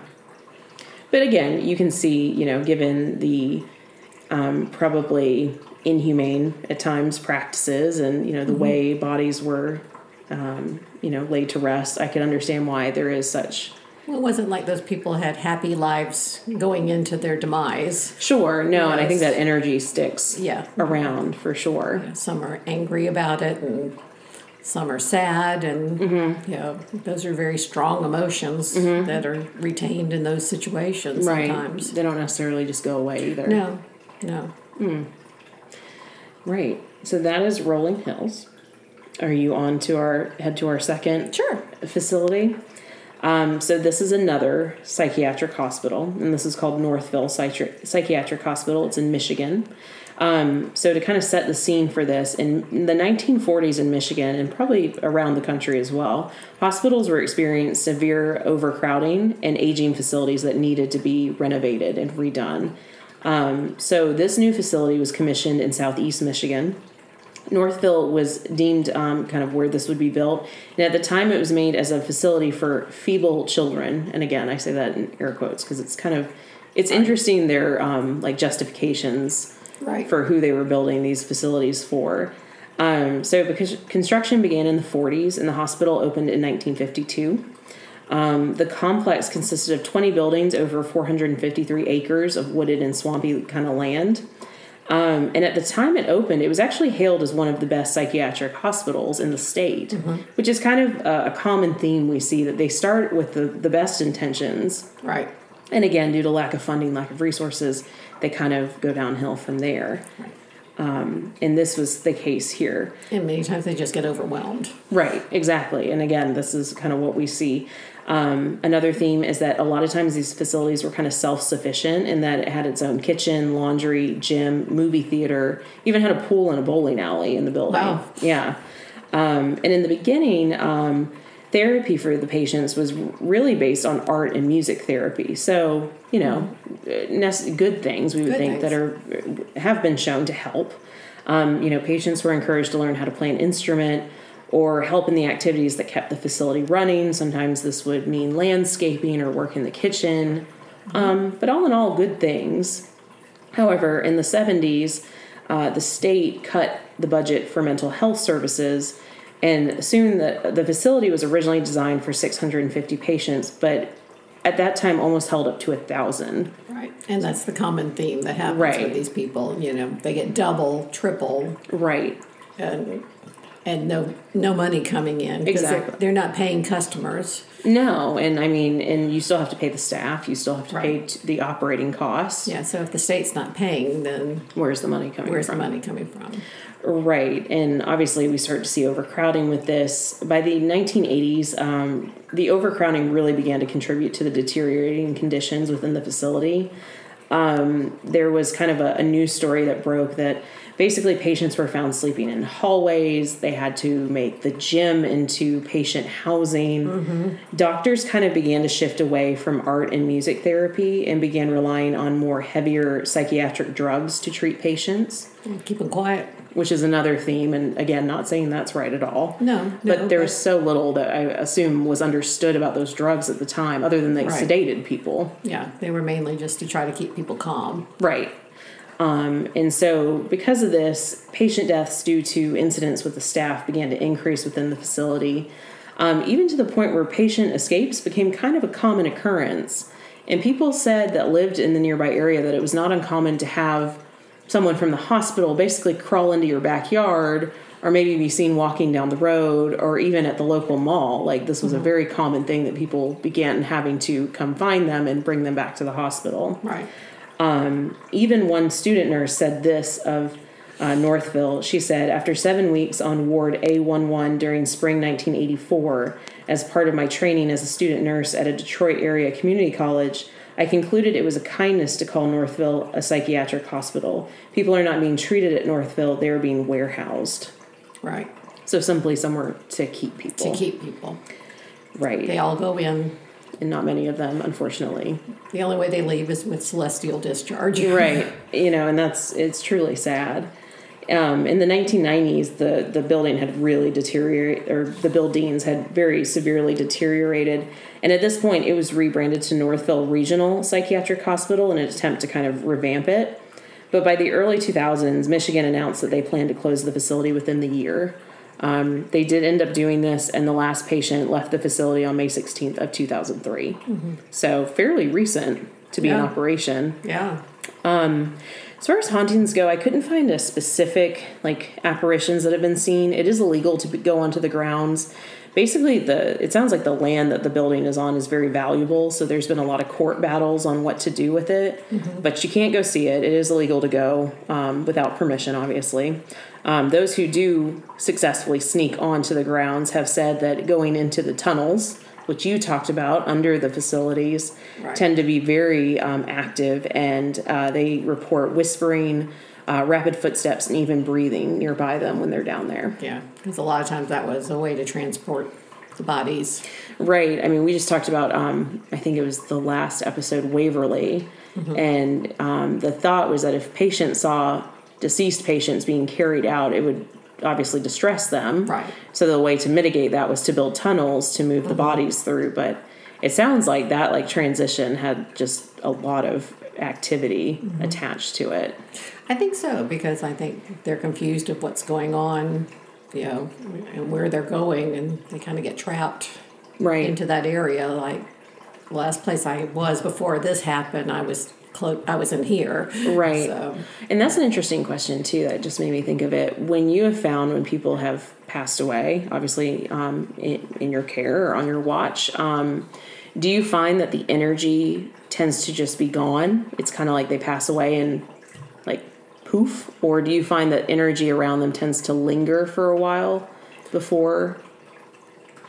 But again, you can see, you know, given the um, probably inhumane at times practices and, you know, the way bodies were, um, you know, laid to rest, I can understand why there is such.
Well, it wasn't like those people had happy lives going into their demise.
Sure, no, and I think that energy sticks
Yeah.
around for sure.
Some are angry about it, and some are sad, and
Mm-hmm.
you know those are very strong emotions that are retained in those situations
Right.
sometimes.
They don't necessarily just go away either.
No, no.
Right. So that is Rolling Hills. Are you on to our head to our second
Sure.
facility? Um, so this is another psychiatric hospital, and this is called Northville Psychi- Psychiatric Hospital. It's in Michigan. Um, so to kind of set the scene for this, in the 1940s in Michigan, and probably around the country as well, hospitals were experiencing severe overcrowding and aging facilities that needed to be renovated and redone. Um, so this new facility was commissioned in southeast Michigan. Northville was deemed um, kind of where this would be built, and at the time it was made as a facility for feeble children. And again, I say that in air quotes because it's kind of it's interesting their um, like justifications
Right.
for who they were building these facilities for. Um, so because construction began in the 40s and the hospital opened in 1952. Um, the complex consisted of 20 buildings over 453 acres of wooded and swampy kind of land. Um, and at the time it opened, it was actually hailed as one of the best psychiatric hospitals in the state, which is kind of a, a common theme we see that they start with the, the best intentions.
Right.
And again, due to lack of funding, lack of resources, they kind of go downhill from there. Um, and this was the case here.
And many times they just get overwhelmed.
Right, exactly. And again, this is kind of what we see. Um, another theme is that a lot of times these facilities were kind of self sufficient in that it had its own kitchen, laundry, gym, movie theater, even had a pool and a bowling alley in the building.
Wow.
Yeah. Um, and in the beginning, um, therapy for the patients was really based on art and music therapy. So, you know, nec- good things we would
Good
think that are have been shown to help. Um, you know, patients were encouraged to learn how to play an instrument or help in the activities that kept the facility running. Sometimes this would mean landscaping or work in the kitchen. Um, but all in all, good things. However, in the 70s, uh, the state cut the budget for mental health services, and soon the, the facility was originally designed for 650 patients, but at that time almost held up to a thousand.
Right. And that's the common theme that happens
Right.
with these people. You know, they get double, triple,
Right.
and and no no money coming in because
Exactly.
they're, they're not paying customers.
No, and I mean, and you still have to pay the staff. You still have to pay t- the operating costs.
Yeah. So if the state's not paying, then
Where's the money coming
where's
from?
the money coming from?
Right, and obviously we start to see overcrowding with this. By the 1980s, um, the overcrowding really began to contribute to the deteriorating conditions within the facility. Um, there was kind of a, a news story that broke that basically patients were found sleeping in hallways. They had to make the gym into patient housing. Mm-hmm. Doctors kind of began to shift away from art and music therapy and began relying on more heavier psychiatric drugs to treat patients
Keep them quiet.
which is another theme and again not saying that's right at all
No, no,
but there was so little that i assume was understood about those drugs at the time other than they
Right.
sedated people
Yeah, they were mainly just to try to keep people calm.
right um, and so because of this patient deaths due to incidents with the staff began to increase within the facility um, even to the point where patient escapes became kind of a common occurrence and people said that lived in the nearby area that it was not uncommon to have someone from the hospital basically crawl into your backyard or maybe be seen walking down the road or even at the local mall. Like this was a very common thing that people began having to come find them and bring them back to the hospital.
Right.
Even one student nurse said this of uh, Northville. She said, After seven weeks on Ward A11 during spring 1984, as part of my training as a student nurse at a Detroit area community college, I concluded it was a kindness to call Northville a psychiatric hospital. People are not being treated at Northville, they are being warehoused.
Right.
So, simply somewhere to keep people.
To keep people.
right.
They all go in.
And not many of them, unfortunately.
The only way they leave is with celestial discharge.
right you know and that's it's truly sad um, in the 1990s the the building had really deteriorated or the buildings had very severely deteriorated and at this point it was rebranded to northville regional psychiatric hospital in an attempt to kind of revamp it but by the early 2000s michigan announced that they planned to close the facility within the year um, they did end up doing this and the last patient left the facility on may 16th of 2003 so fairly recent to be in operation
Yeah.
as far as hauntings go, I couldn't find a specific like apparitions that have been seen. It is illegal to go onto the grounds. Basically, the it sounds like the land that the building is on is very valuable. So there's been a lot of court battles on what to do with it. But you can't go see it. It is illegal to go um, without permission, obviously. Um, those who do successfully sneak onto the grounds have said that going into the tunnels, which you talked about under the facilities,
Right.
tend to be very um, active and uh, they report whispering, uh, rapid footsteps, and even breathing nearby them when they're down there.
Yeah. Because a lot of times that was a way to transport the bodies.
Right. I mean, we just talked about, um, I think it was the last episode, Waverly. And um, the thought was that if patients saw deceased patients being carried out, it would obviously distress them.
Right.
So the way to mitigate that was to build tunnels to move the mm-hmm. bodies through. But it sounds like that like transition had just a lot of activity mm-hmm. attached to it.
I think so because I think they're confused of what's going on, you know, and where they're going, and they kind of get trapped
Right.
into that area. Like the last place I was before this happened, I was close. I was in here.
Right.
So
And that's an interesting question too. That just made me think of it. When you have found when people have passed away, obviously um, in, in your care or on your watch, um, do you find that the energy tends to just be gone? It's kind of like they pass away and like poof, or do you find that energy around them tends to linger for a while before?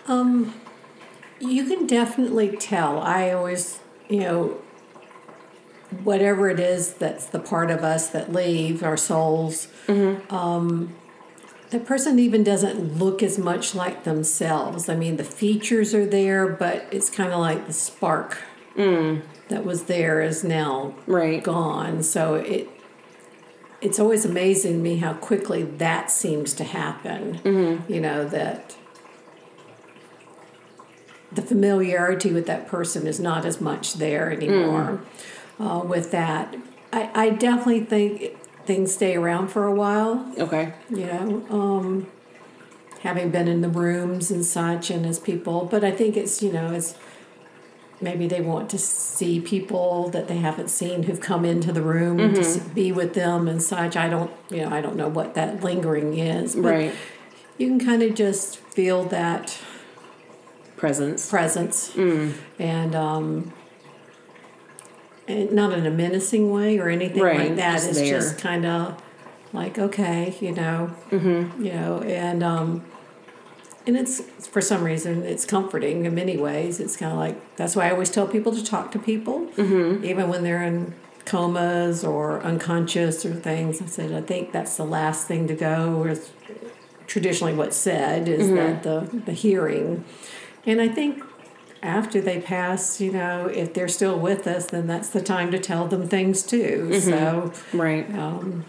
Um, you can definitely tell. I always, you know, whatever it is that's the part of us that leaves our souls. Mm-hmm. Um, the person even doesn't look as much like themselves. I mean, the features are there, but it's kind of like the spark mm. that was there is now
Right.
gone. So it it's always amazing to me how quickly that seems to happen. Mm-hmm. You know that the familiarity with that person is not as much there mm. anymore. Uh, with that, I, I definitely think things stay around for a while.
Okay.
You know, um, having been in the rooms and such, and as people, but I think it's you know it's maybe they want to see people that they haven't seen who've come into the room to s- be with them and such. I don't, you know, I don't know what that lingering is, but
Right.
you can kind of just feel that
Presence.
presence and um not in a menacing way or anything
Right,
like that
just
it's
there.
just kind of like okay you know mm-hmm. you know and um and it's for some reason it's comforting in many ways it's kind of like that's why i always tell people to talk to people mm-hmm. even when they're in comas or unconscious or things i said i think that's the last thing to go is traditionally what's said is that the, the hearing and I think after they pass, you know, if they're still with us, then that's the time to tell them things too. So,
Right.
um,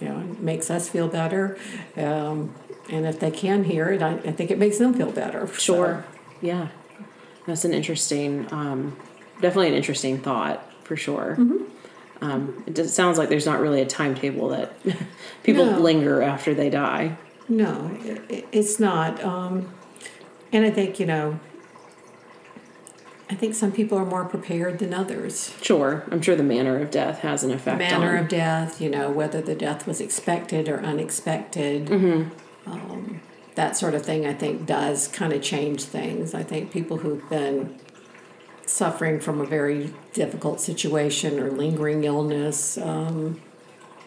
you know, it makes us feel better. Um, and if they can hear it, I, I think it makes them feel better. So,
Sure. Yeah. That's an interesting, um, definitely an interesting thought for sure. Um, it just sounds like there's not really a timetable that people
No.
linger after they die.
no, it, it's not. Um, and I think, you know, I think some people are more prepared than others.
Sure, I'm sure the manner of death has an effect.
The Manner
on,
of death, you know, whether the death was expected or unexpected. Mm-hmm. Um, that sort of thing, I think, does kind of change things. I think people who've been suffering from a very difficult situation or lingering illness um,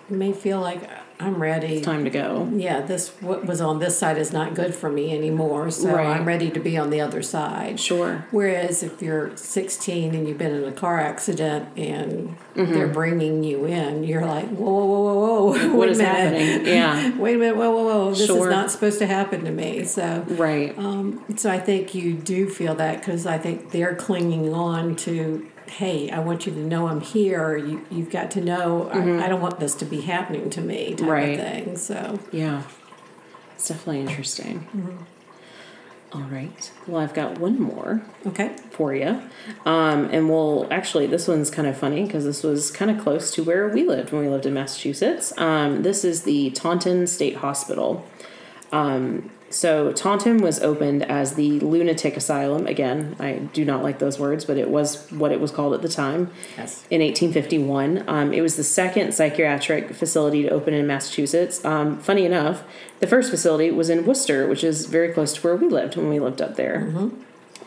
may feel like I'm ready.
It's time to go.
Yeah, this what was on this side is not good for me anymore. So
Right.
I'm ready to be on the other side.
Sure.
Whereas if you're 16 and you've been in a car accident and
Mm-hmm.
they're bringing you in, you're like, whoa, whoa, whoa, whoa, whoa.
What
minute.
happening? Yeah.
Wait a minute, whoa, whoa, whoa. This
Sure.
is not supposed to happen to me. So,
Right.
um, so I think you do feel that because I think they're clinging on to, hey, I want you to know I'm here. You, you've got to know I, I don't want this to be happening to me, type
Mm-hmm. Right.
of thing. So,
Yeah, it's definitely interesting.
Mm-hmm.
All right. Well, I've got one more
okay.
for you. Um, and we'll actually, this one's kind of funny because this was kind of close to where we lived when we lived in Massachusetts. Um, this is the Taunton State Hospital. Um, so, Taunton was opened as the lunatic asylum. Again, I do not like those words, but it was what it was called at the time
Yes.
in 1851. Um, it was the second psychiatric facility to open in Massachusetts. Um, funny enough, the first facility was in Worcester, which is very close to where we lived when we lived up there.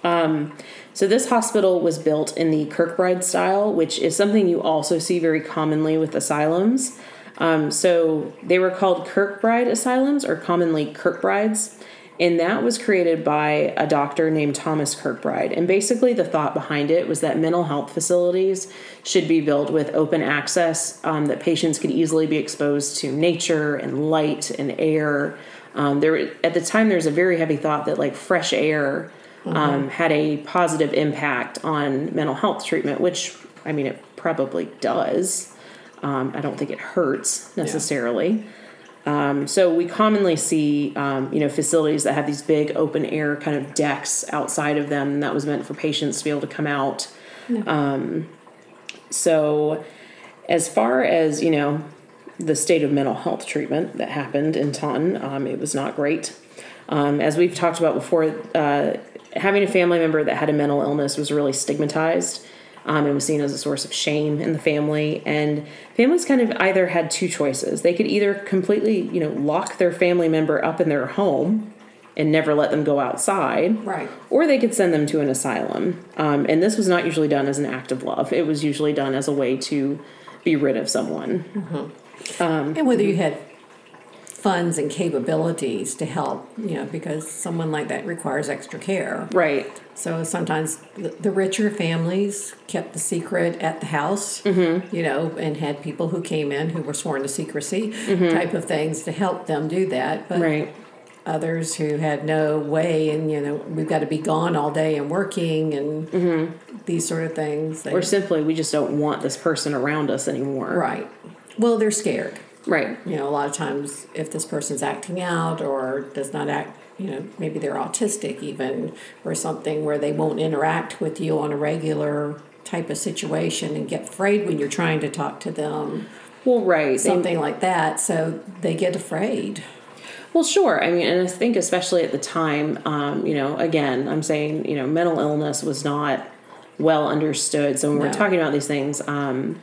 Um, so this hospital was built in the Kirkbride style, which is something you also see very commonly with asylums. Um, so they were called Kirkbride asylums, or commonly Kirkbrides, and that was created by a doctor named Thomas Kirkbride. And basically, the thought behind it was that mental health facilities should be built with open access, um, that patients could easily be exposed to nature and light and air. Um, there, at the time, there was a very heavy thought that like fresh air um, had a positive impact on mental health treatment, which I mean, it probably does. Um, I don't think it hurts necessarily. Um, so we commonly see, um, you know, facilities that have these big open air kind of decks outside of them. That was meant for patients to be able to come out. Um, so, as far as you know, the state of mental health treatment that happened in Taunton, um, it was not great. Um, as we've talked about before, uh, having a family member that had a mental illness was really stigmatized um, and was seen as a source of shame in the family. And families kind of either had two choices: they could either completely, you know, lock their family member up in their home and never let them go outside,
Right.
or they could send them to an asylum. Um, and this was not usually done as an act of love; it was usually done as a way to be rid of someone.
And whether you had funds and capabilities to help, you know, because someone like that requires extra care.
Right.
So sometimes the, the richer families kept the secret at the house,
Mm-hmm.
you know, and had people who came in who were sworn to secrecy type of things to help them do that. But
Mm-hmm. Right.
others who had no way and, you know, we've got to be gone all day and working and these sort of things. They,
Mm-hmm. Or simply, we just don't want this person around us anymore.
right. Well, they're scared.
Right.
you know, a lot of times if this person's acting out or does not act, you know, maybe they're autistic even or something where they won't interact with you on a regular type of situation and get afraid when you're trying to talk to them,
Well, right.
Something like that. So they get afraid.
Well, sure. I mean, and I think especially at the time, um, you know, again, I'm saying, you know, mental illness was not well understood. So when we're talking about these things, um,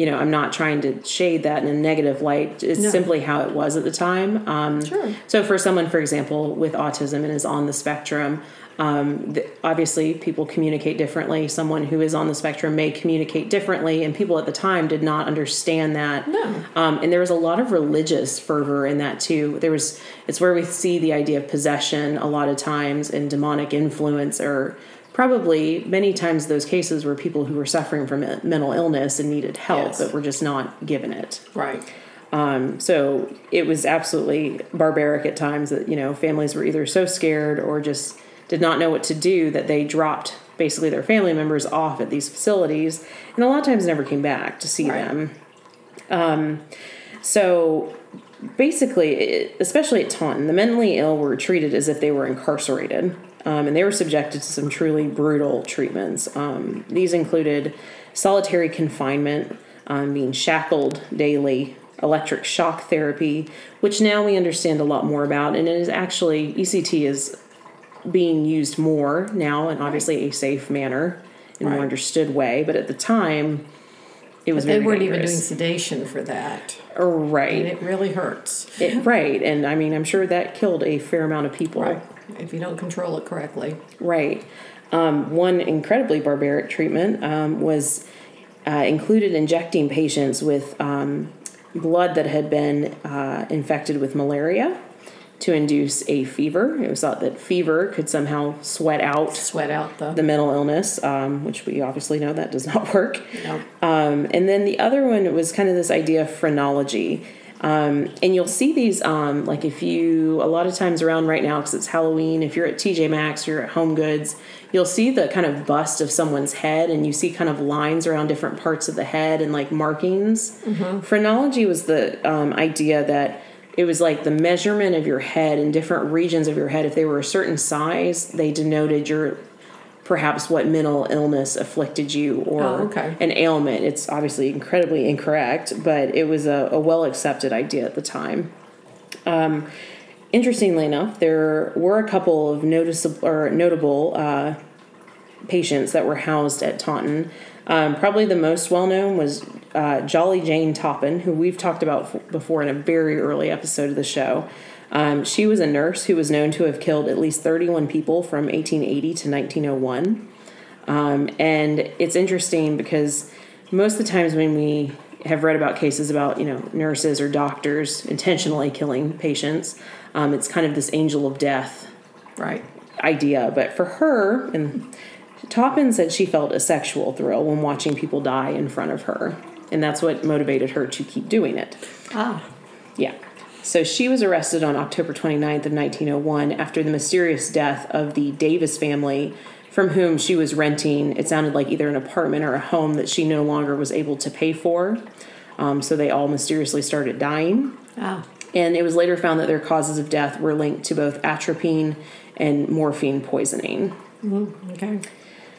you know, I'm not trying to shade that in a negative light. It's
No.
simply how it was at the time. Um,
Sure.
So for someone, for example, with autism and is on the spectrum, um, th- obviously people communicate differently. Someone who is on the spectrum may communicate differently, and people at the time did not understand that.
No.
Um, and there was a lot of religious fervor in that too. There was it's where we see the idea of possession a lot of times and demonic influence, or probably many times those cases were people who were suffering from mental illness and needed help,
Yes.
but were just not given it.
Right.
Um, so it was absolutely barbaric at times that you know families were either so scared or just did not know what to do that they dropped basically their family members off at these facilities, and a lot of times never came back to see
Right.
them. Um, so basically, especially at Taunton, the mentally ill were treated as if they were incarcerated, um, and they were subjected to some truly brutal treatments. Um, these included solitary confinement, um, being shackled daily, electric shock therapy, which now we understand a lot more about, and it is actually ECT is being used more now, and obviously a safe manner in a more understood way. But at the time, it was
They weren't even doing sedation for that,
right.
and it really hurts.
It- right, and I mean, I'm sure that killed a fair amount of people.
Right. If you don't control it correctly.
Right. Um, one incredibly barbaric treatment um, was uh, included injecting patients with um, blood that had been uh, infected with malaria to induce a fever. It was thought that fever could somehow sweat out
Sweat out the.
the mental illness, um, which we obviously know that does not work.
No.
Um, and then the other one was kind of this idea of phrenology. Um, and you'll see these, um, like if you, a lot of times around right now, because it's Halloween, if you're at TJ Maxx, you're at Home Goods, you'll see the kind of bust of someone's head and you see kind of lines around different parts of the head and like markings. Phrenology was the um, idea that it was like the measurement of your head in different regions of your head. If they were a certain size, they denoted your perhaps what mental illness afflicted you or
Oh, okay.
an ailment. It's obviously incredibly incorrect, but it was a, a well accepted idea at the time. Um, interestingly enough, there were a couple of noticeable or notable uh, patients that were housed at Taunton. Um, probably the most well known was uh, Jolly Jane Toppan, who we've talked about f- before in a very early episode of the show. Um, she was a nurse who was known to have killed at least 31 people from 1880 to 1901. Um, and it's interesting because most of the times when we have read about cases about you know nurses or doctors intentionally killing patients, um, it's kind of this angel of death
Right.
idea. But for her, and Toppan said she felt a sexual thrill when watching people die in front of her, and that's what motivated her to keep doing it.
Ah.
Yeah. So she was arrested on October 29th of 1901 after the mysterious death of the Davis family from whom she was renting it sounded like either an apartment or a home that she no longer was able to pay for. Um, so they all mysteriously started dying.
Ah.
And it was later found that their causes of death were linked to both atropine and morphine poisoning.
Okay.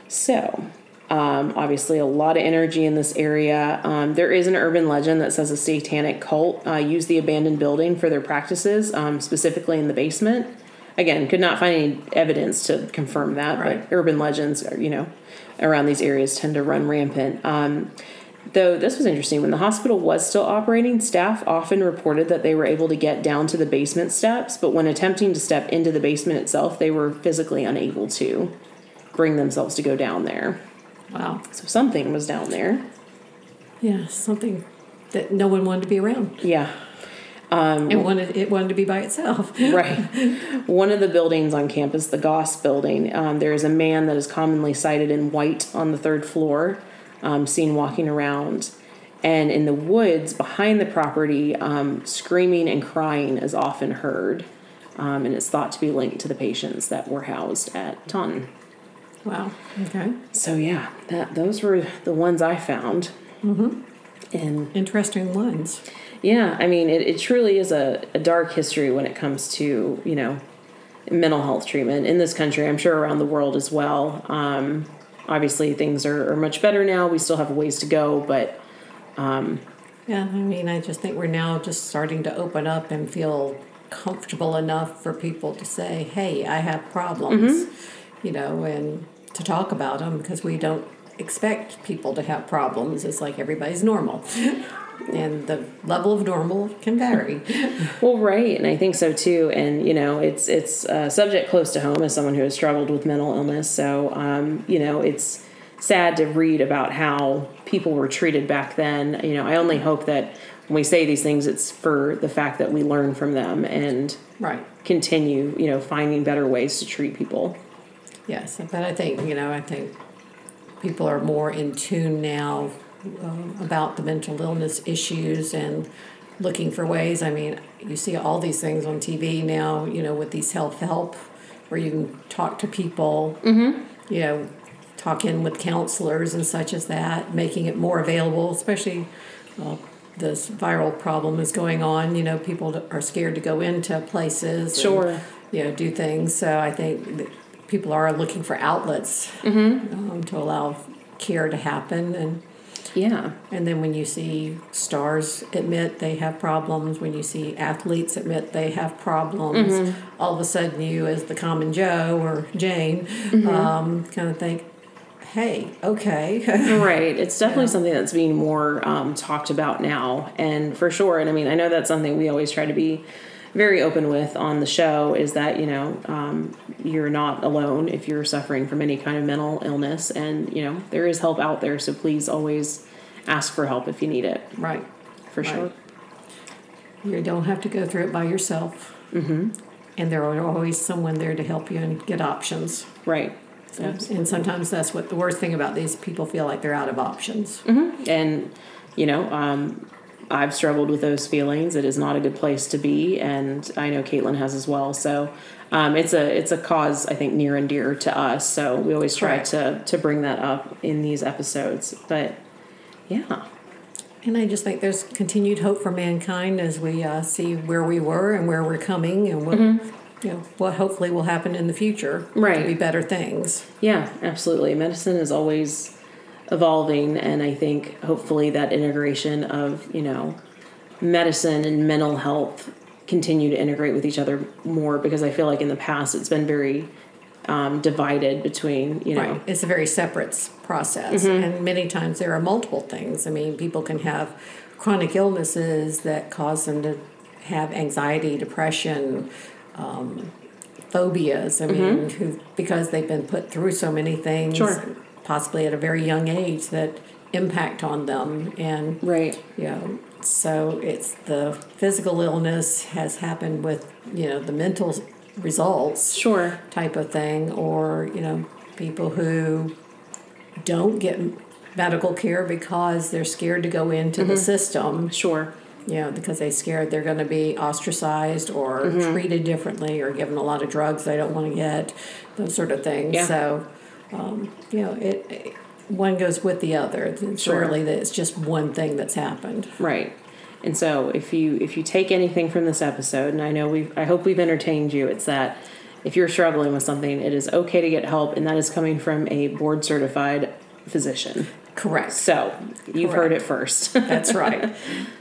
So, um, obviously, a lot of energy in this area. Um, there is an urban legend that says a satanic cult uh, used the abandoned building for their practices, um, specifically in the basement. Again, could not find any evidence to confirm that,
Right.
but urban legends, are, you know, around these areas tend to run rampant. Um, Though this was interesting, when the hospital was still operating, staff often reported that they were able to get down to the basement steps, but when attempting to step into the basement itself, they were physically unable to bring themselves to go down there.
Wow.
So something was down there.
Yeah, something that no one wanted to be around.
Yeah.
It wanted it wanted to be by itself.
Right. One of the buildings on campus, the Goss building, um, there is a man that is commonly sighted in white on the third floor, um, seen walking around. And in the woods behind the property, um, screaming and crying is often heard. Um, and it's thought to be linked to the patients that were housed at Taunton.
Wow. Okay.
So, yeah, that those were the ones I found. Mm-hmm. And
Interesting ones.
Yeah, I mean, it, it truly is a, a dark history when it comes to, you know, mental health treatment in this country. I'm sure around the world as well. Um, obviously, things are, are much better now. We still have a ways to go, but
Yeah, I mean, I just think we're now just starting to open up and feel comfortable enough for people to say, "Hey, I have problems," you know, and to talk about them because we don't expect people to have problems. It's like everybody's normal, and the level of normal can vary.
well, right, and I think so too. And you know, it's it's a subject close to home as someone who has struggled with mental illness. So, um, you know, it's sad to read about how people were treated back then. You know, I only hope that when we say these things, it's for the fact that we learn from them and
right.
continue, you know, finding better ways to treat people.
Yes, but I think you know, I think people are more in tune now um, about the mental illness issues and looking for ways. I mean, you see all these things on TV now. You know, with these self help, where you can talk to people. Mm-hmm. You know, talk in with counselors and such as that, making it more available, especially. Uh, this viral problem is going on. You know, people are scared to go into places. and,
Sure.
you know, do things. So I think people are looking for outlets um, to allow care to happen, and
Yeah.
And then when you see stars admit they have problems, when you see athletes admit they have problems,
Mm-hmm.
all of a sudden you, as the common Joe or Jane,
Mm-hmm.
um, kind of think, hey, okay.
Right. It's definitely something that's being more um, talked about now. And for sure, and I mean, I know that's something we always try to be very open with on the show is that, you know, um, you're not alone if you're suffering from any kind of mental illness. And, you know, there is help out there. So please always ask for help if you need it,
right.
for sure.
Right. You don't have to go through it by yourself. Mm-hmm. And there are always someone there to help you and get options.
Right.
So, and sometimes that's what the worst thing about these people feel like they're out of options.
and you know um, i've struggled with those feelings. It is not a good place to be and i know caitlin has as well. So um, it's a it's a cause i think near and dear to us. So we always try
Correct.
to to bring that up in these episodes. But yeah.
And I just think there's continued hope for mankind as we uh, see where we were and where we're coming and what you know what hopefully will happen in the future
Right.
to be better things.
yeah absolutely. Medicine is always evolving and i think hopefully that integration of you know medicine and mental health continue to integrate with each other more because i feel like in the past it's been very um, divided between you know
Right. It's a very separate process, and many times there are multiple things. I mean, people can have chronic illnesses that cause them to have anxiety, depression. Um, phobias i mean who because they've been put through so many things
Sure.
Possibly at a very young age that impact on them and
right.
you know so it's the physical illness has happened with you know the mental results
sure.
type of thing or you know people who don't get medical care because they're scared to go into the system.
Sure.
You know because they're scared they're going to be ostracized or
Mm-hmm.
treated differently or given a lot of drugs they don't want to get those sort of things.
Yeah.
so um, you know it, it one goes with the other it's
Sure.
rarely that it's just one thing that's happened
right and so if you if you take anything from this episode and i know we've i hope we've entertained you it's that if you're struggling with something it is okay to get help and that is coming from a board certified physician
correct
so you've heard it first
That's right.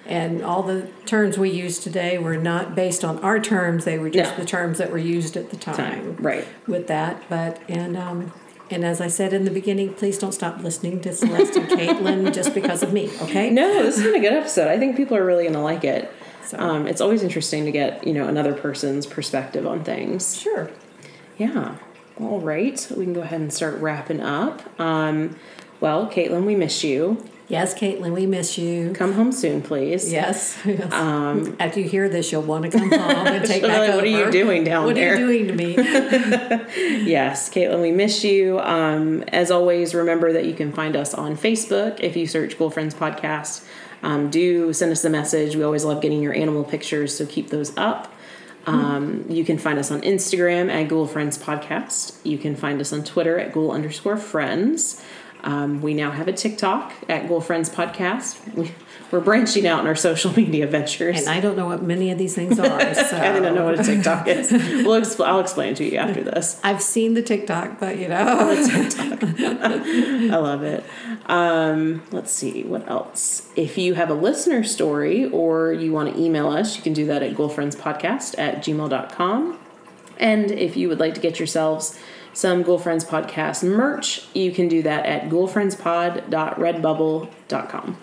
And all the terms we use today were not based on our terms, they were just
No.
the terms that were used at the time.
Time, right.
With that, but, and, um, and as I said in the beginning, please don't stop listening to Celeste and Caitlin just because of me, okay?
no this has been a good episode i think people are really going to like it
So-
um, it's always interesting to get you know another person's perspective on things
Sure.
Yeah. All right. We can go ahead and start wrapping up. Um, well, Caitlin, we miss you.
Yes, Caitlin, we miss you.
Come home soon, please.
Yes. yes. After you hear this, you'll want to come home and take back
like, "What are you doing down
what
there?"
What are you doing to me?
Yes, Caitlin, we miss you. Um, as always, remember that you can find us on Facebook if you search Ghoul Friends Podcast. Um, do send us a message. We always love getting your animal pictures, so keep those up. Um, you can find us on Instagram at Ghoul Friends Podcast. You can find us on Twitter at Ghoul underscore Friends. Um, we now have a TikTok at Ghoul Friends Podcast. We, we're branching out in our social media ventures.
and I don't know what many of these things are. So.
I don't know what a TikTok is. We'll expl- I'll explain to you after this.
I've seen the TikTok, but you know. TikTok.
I love it. Um, let's see, what else? If you have a listener story or you want to email us, you can do that at ghoulfriendspodcast at gmail.com. And if you would like to get yourselves some Ghoul Friends Podcast merch, you can do that at ghoulfriendspod.redbubble.com.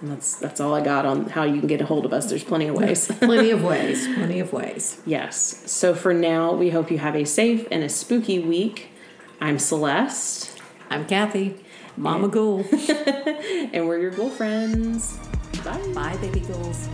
And that's that's all I got on how you can get a hold of us. There's plenty of ways.
plenty of ways. Plenty of ways.
yes. So for now, we hope you have a safe and a spooky week. I'm Celeste,
I'm Kathy, Mama Ghoul.
and we're your girlfriends. Bye.
Bye, baby ghouls.